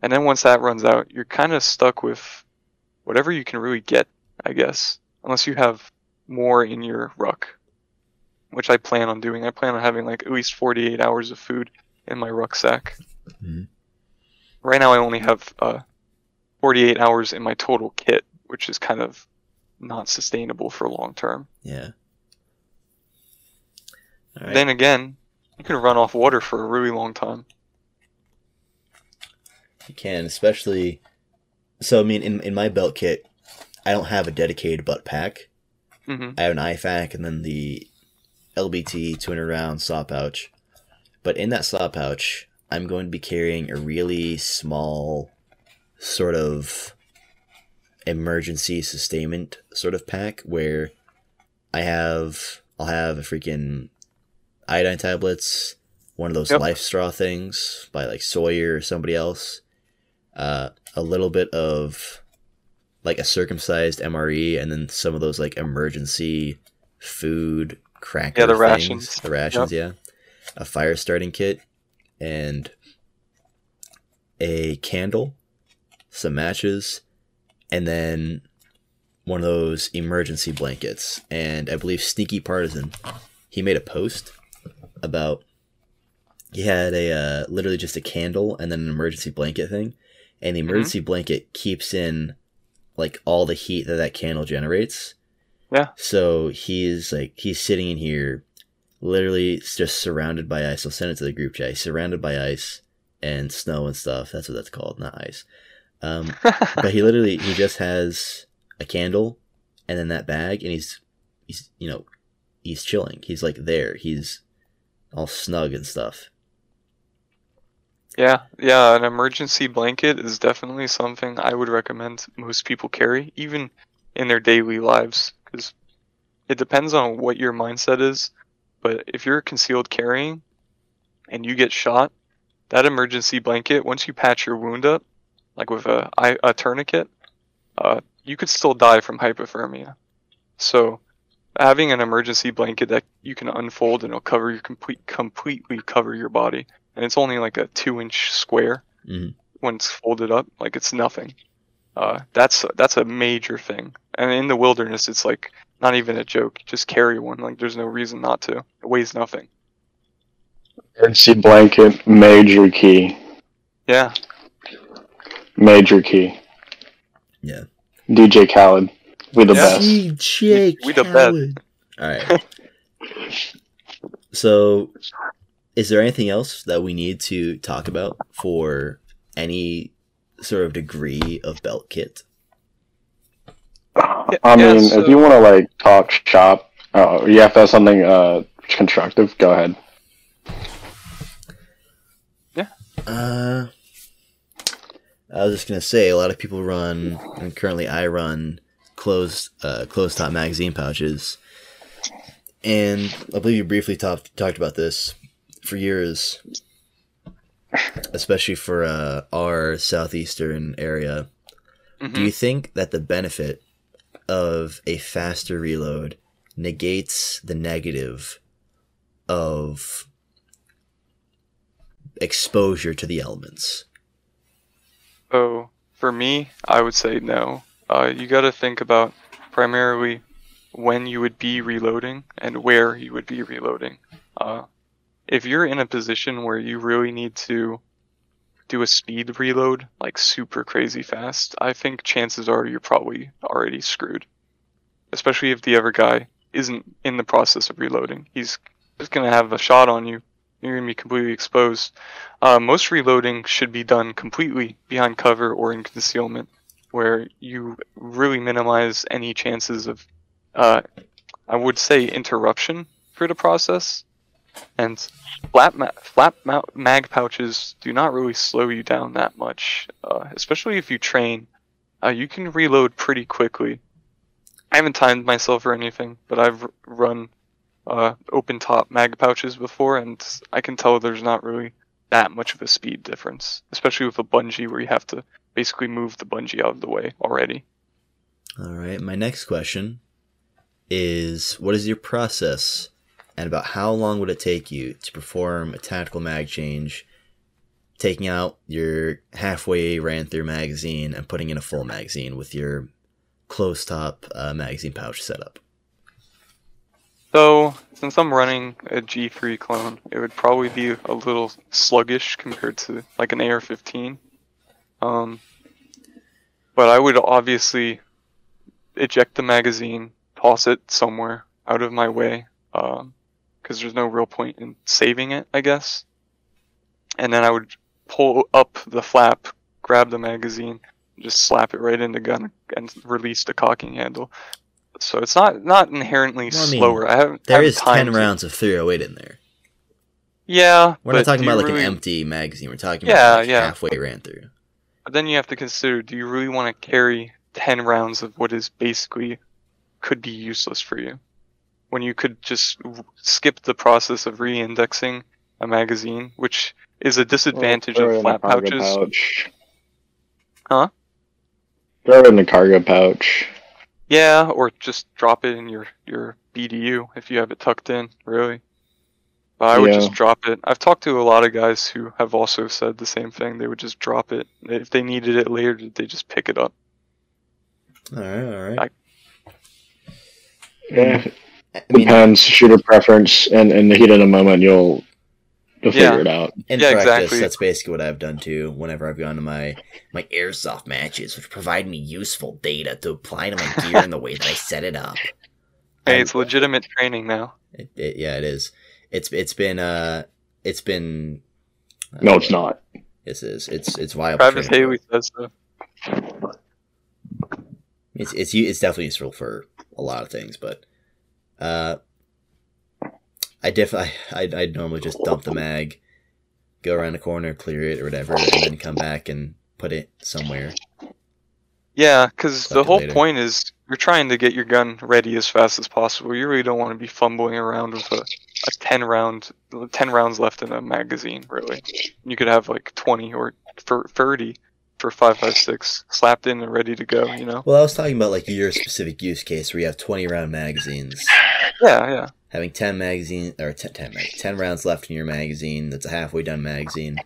And then once that runs out, you're kind of stuck with whatever you can really get, I guess, unless you have more in your ruck which I plan on doing. I plan on having like at least 48 hours of food in my rucksack. Mhm. Right now, I only have uh, 48 hours in my total kit, which is kind of not sustainable for long term. Yeah. Right. Then again, you can run off water for a really long time. You can, especially. So I mean, in in my belt kit, I don't have a dedicated butt pack. hmm I have an IFAK and then the LBT 200 round saw pouch. But in that saw pouch, I'm going to be carrying a really small, sort of emergency sustainment sort of pack where I have I'll have a freaking iodine tablets, one of those Yep. life straw things by like Sawyer or somebody else, uh, a little bit of like a circumcised MRE, and then some of those like emergency food cracker Yeah, the things, rations. the rations, yeah, a fire starting kit, and a candle, some matches, and then one of those emergency blankets. And I believe Sneaky Partisan, he made a post about he had a uh, literally just a candle and then an emergency blanket thing, and the emergency blanket keeps in like all the heat that that candle generates. Yeah. So he's like he's sitting in here, literally just surrounded by ice. I'll send it to the group chat. Surrounded by ice and snow and stuff. That's what that's called, not ice. Um, but he literally he just has a candle and then that bag, and he's he's you know he's chilling. He's like there. He's all snug and stuff. Yeah, yeah, an emergency blanket is definitely something I would recommend most people carry, even in their daily lives, because it depends on what your mindset is. But if you're concealed carrying and you get shot, that emergency blanket, once you patch your wound up, like with a, a tourniquet, uh, you could still die from hypothermia. So, having an emergency blanket that you can unfold and it'll cover your complete, completely cover your body and it's only like a two inch square Mhm. when it's folded up like it's nothing uh, that's that's a major thing and in the wilderness it's like not even a joke just carry one like there's no reason not to it weighs nothing Emergency blanket, major key. yeah Major key. Yeah. DJ Khaled. We the Yeah. best. DJ We- we the best. All right. so, is there anything else that we need to talk about for any sort of degree of belt kit? I Yeah, mean, so- if you want to like talk shop, uh, you have to have something uh, constructive. Go ahead. Yeah. Uh, I was just gonna say a lot of people run, and currently I run closed uh, closed top magazine pouches, and I believe you briefly talked talked about this for years, especially for uh, our southeastern area. Mhm. Do you think that the benefit of a faster reload negates the negative of exposure to the elements? Oh, for me, I would say no. Uh, you got to think about primarily when you would be reloading and where you would be reloading. Uh, if you're in a position where you really need to do a speed reload, like super crazy fast, I think chances are you're probably already screwed. Especially if the other guy isn't in the process of reloading. He's just gonna have a shot on you. You're gonna be completely exposed. Uh, most reloading should be done completely behind cover or in concealment, where you really minimize any chances of, uh, I would say, interruption for the process. And flat ma- flat ma- mag pouches do not really slow you down that much, uh, especially if you train. Uh, you can reload pretty quickly. I haven't timed myself or anything, but I've run uh, open top mag pouches before, and I can tell there's not really that much of a speed difference, especially with a bungee where you have to basically move the bungee out of the way already. All right. My next question is what is your process and about how long would it take you to perform a tactical mag change, taking out your halfway ran through magazine and putting in a full magazine with your closed top uh, magazine pouch setup? So, since I'm running a G3 clone, it would probably be a little sluggish compared to like an AR-15. Um, but I would obviously eject the magazine, toss it somewhere out of my way, because there's no real point in saving it, I guess. And then I would pull up the flap, grab the magazine, just slap it right in the gun, and release the cocking handle. So it's not not inherently Well, I mean, slower. I haven't. There I haven't is ten rounds of 308 in there. Yeah, We're not talking about like really- an empty magazine. We're talking Yeah, about like yeah. halfway ran through. But then you have to consider: Do you really want to carry ten rounds of what is basically could be useless for you, when you could just w- skip the process of re-indexing a magazine, which is a disadvantage Throw it of flat pouches. Pouch. Huh? Throw it in the cargo pouch. Yeah, or just drop it in your your BDU if you have it tucked in. Really, but I would Yeah. just drop it. I've talked to a lot of guys who have also said the same thing. They would just drop it if they needed it later. Did They just pick it up. All right, all right. I- Yeah, I mean, depends. Shooter preference, and in the heat of the moment, you'll you'll Yeah. figure it out. in Yeah, practice, exactly. that's basically what I've done too. Whenever I've gone to my my airsoft matches, which provide me useful data to apply to my gear in the way that I set it up. Hey, I'm- it's legitimate training now. It, it, yeah, it is. It's it's been uh it's been. uh, No, it's not. This is it's it's viable. Travis. Haley says so. It's it's it's definitely useful for a lot of things, but uh, I def I I I'd, normally just dump the mag, go around the corner, clear it or whatever, and then come back and put it somewhere. Yeah, because the whole later. point is you're trying to get your gun ready as fast as possible. You really don't want to be fumbling around with a, a ten round, ten rounds left in a magazine. Really, you could have like twenty or thirty for five five six slapped in and ready to go. You know? Well, I was talking about like your specific use case where you have twenty round magazines, Yeah, yeah. having ten magazine or 10, 10, 10 rounds left in your magazine. That's a halfway done magazine.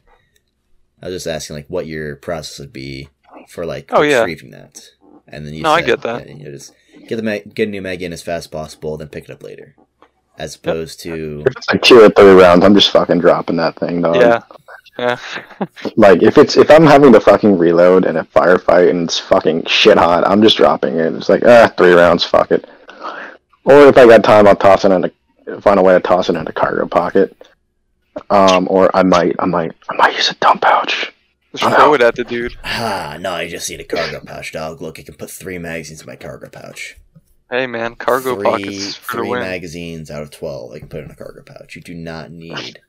I was just asking like what your process would be for like Oh, yeah. retrieving that, and then you. No, I get that. yeah, you know, just get the mag- get a new mag in as fast as possible, then pick it up later, as opposed to If it's like two or three rounds, I'm just fucking dropping that thing, though. Yeah, yeah. Like if it's if I'm having to fucking reload in a firefight and it's fucking shit hot, I'm just dropping it. It's like ah, three rounds, fuck it. Or if I got time, I'll toss it in a find a way to toss it in a cargo pocket. Um, or I might, I might, I might use a dump pouch. Just throw it at the dude. ah no, I just need a cargo pouch, dog. Look, I can put three magazines in my cargo pouch. Hey man, cargo three, pockets for the three win. magazines out of twelve. I can put in a cargo pouch. You do not need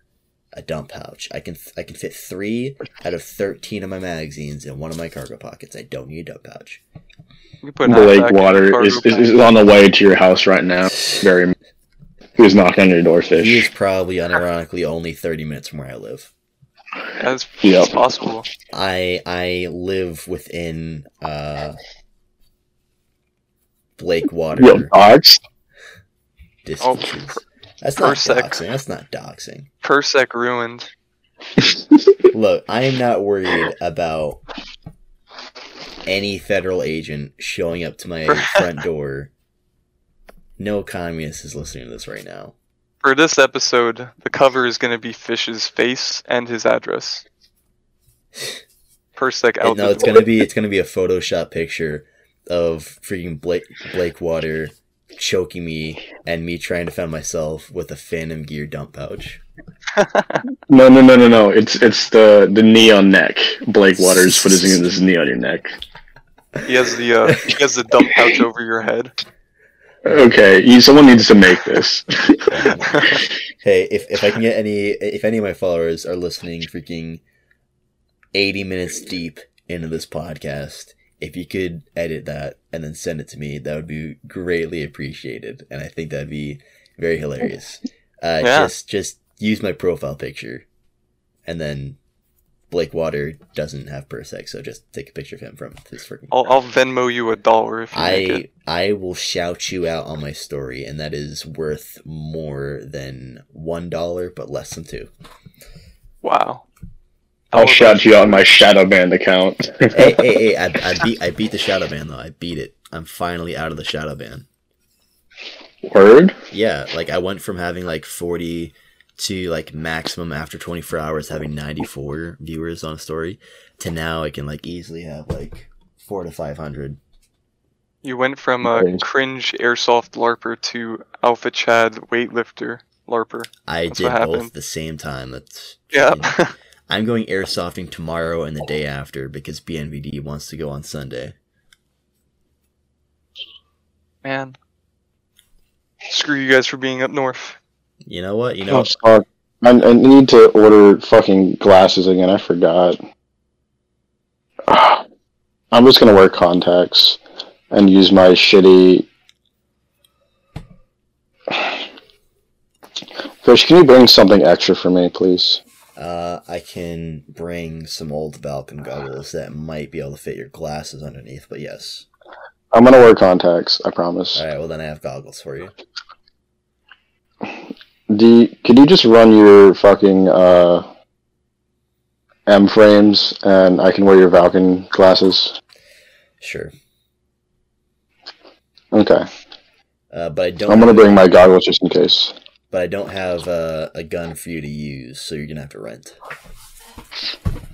a dump pouch. I can I can fit three out of thirteen of my magazines in one of my cargo pockets. I don't need a dump pouch. You put an Blake halfback in the Water is, is, is on the way to your house right now. Very. Who's knocking on your door, He is probably unironically only thirty minutes from where I live. That's Yep. possible. I I live within uh Blake Water Yo, dogs. distances. That's per not sec. doxing. That's not doxing. Persec ruined. Look, I am not worried about any federal agent showing up to my front door. No communist is listening to this right now. For this episode, the cover is going to be Fish's face and his address. Persec out no, it's gonna be it's gonna be a Photoshop picture of freaking Blake Blake Water choking me and me trying to find myself with a Phantom Gear dump pouch. No, no, no, no, no. It's it's the the knee on neck. Blake Waters putting his knee on your neck. He has the uh, he has the dump pouch over your head. Okay, you, someone needs to make this. Hey, if, if I can get any if any of my followers are listening freaking eighty minutes deep into this podcast, if you could edit that and then send it to me, that would be greatly appreciated. And I think that'd be very hilarious. Uh Yeah. just just use my profile picture and then Blake Water doesn't have Persec, so just take a picture of him from his freaking I'll, I'll Venmo you a dollar if you make I it. I will shout you out on my story, and that is worth more than one dollar, but less than two. Wow. I'll shout you out on my shadow band account. hey, hey, hey! I, I beat I beat the shadow ban though. I beat it. I'm finally out of the shadow ban. Word. Yeah, like I went from having like 40 to like maximum after 24 hours having 94 viewers on a story to now I can like easily have like four to five hundred. You went from a Okay. cringe airsoft larper to alpha chad weightlifter larper. I That's did both happened. at the same time. That's Yeah. I'm going airsofting tomorrow and the day after because BNVD wants to go on Sunday. Man. Screw you guys for being up north. You know what? You know Oh. I, I need to order fucking glasses again. I forgot. I'm just gonna wear contacts and use my shitty. Fish, can you bring something extra for me, please? Uh, I can bring some old Falcon goggles that might be able to fit your glasses underneath, but yes. I'm gonna wear contacts. I promise. Alright, well then I have goggles for you. Do you, could you just run your fucking uh, M frames and I can wear your Falcon glasses? Sure. Okay. Uh, but I don't I'm gonna bring my goggles just in case. but I don't have uh, a gun for you to use, so you're gonna have to rent.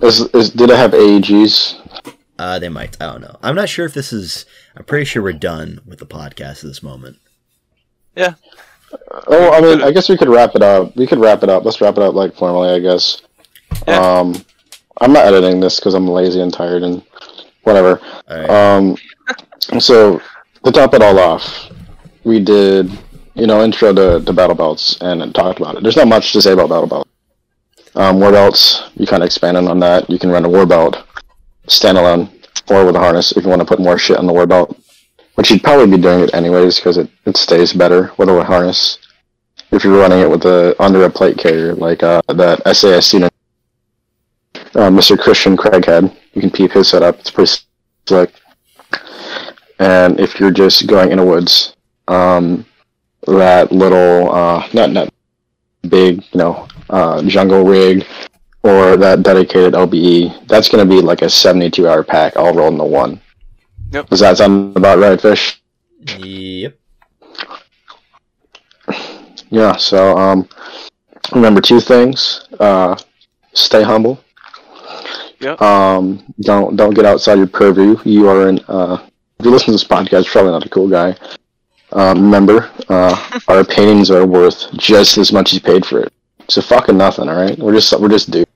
Is, is did I have AEGs? Uh, they might. I don't know. I'm not sure if this is. I'm pretty sure we're done with the podcast at this moment. Oh, I mean, I guess we could wrap it up. We could wrap it up. Let's wrap it up like formally, I guess. Yeah. Um, I'm not editing this because I'm lazy and tired and whatever. Alright. Um, so to top it all off, we did, you know, intro to, to battle belts and talked about it. There's not much to say about battle belts. Um, war belts, you kind of expanded on that. You can run a war belt standalone or with a harness if you want to put more shit on the war belt. Which you'd probably be doing it anyways because it, it stays better with a harness. If you're running it with a under a plate carrier like uh, that SAS student, uh, Mr. Christian Craighead, you can peep his setup. It's pretty slick. And if you're just going in the woods, um, that little uh, not not big, you know, uh, jungle rig or that dedicated LBE, that's going to be like a 72 hour pack all rolled into one. Yep. Does that sound about right, Fish? Yep. Yeah, so um, remember two things. Uh, stay humble. Yep. Um, don't don't get outside your purview. You are in. uh, if you listen to this podcast, you're probably not a cool guy. Um, remember, uh, our opinions are worth just as much as you paid for it. So fucking nothing, all right? We're just we're just dudes.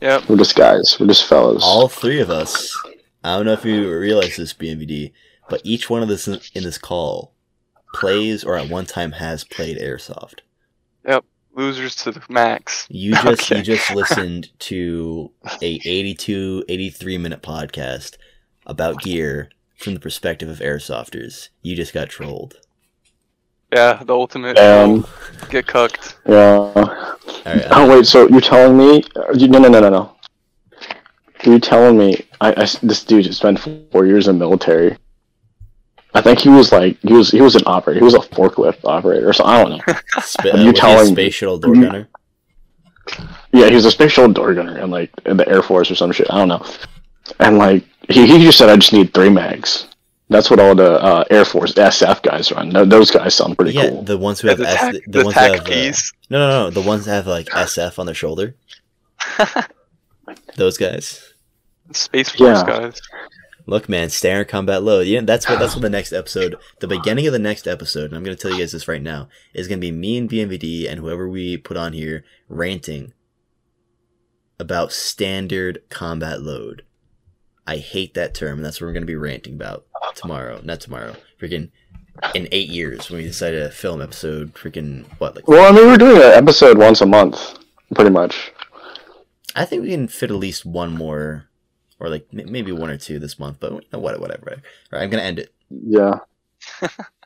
Yep. We're just guys. We're just fellas. All three of us. I don't know if you realize this, BNVD, but each one of us in in this call plays or at one time has played airsoft. Yep, losers to the max. You just Okay. you just listened to a 82 83 minute podcast about gear from the perspective of airsofters. You just got trolled. Yeah, the ultimate Um, get cucked. yeah. All right. Oh wait, so you're telling me? uh, you- No, no, no, no, no. You're telling me I, I s- this dude spent four years in military. I think he was like he was he was an operator. He was a forklift operator, so I don't know. Spa- are uh, you was he a telling me- space shuttle door gunner? Yeah, he was a space shuttle door gunner in like in the Air Force or some shit. I don't know. And like he, he just said, I just need three mags. That's what all the uh, Air Force SF guys run. Th- Those guys sound pretty Yeah, cool. the ones who Yeah, have the S- tac, the, the ones who tac have uh, piece. no, no, no, the ones that have like SF on their shoulder. Those guys. Space Force Yeah. guys. Look, man, stay on combat load. Yeah, that's what that's what the next episode, the beginning of the next episode, and I'm gonna tell you guys this right now, is gonna be me and BNVD and whoever we put on here ranting about standard combat load. I hate that term, and that's what we're gonna be ranting about tomorrow. Not tomorrow. Freaking in eight years when we decide to film episode freaking what like Well, I mean, we're doing an episode once a month, pretty much. I think we can fit at least one more or like maybe one or two this month, but you know, what whatever. All right, I'm gonna end it. Yeah.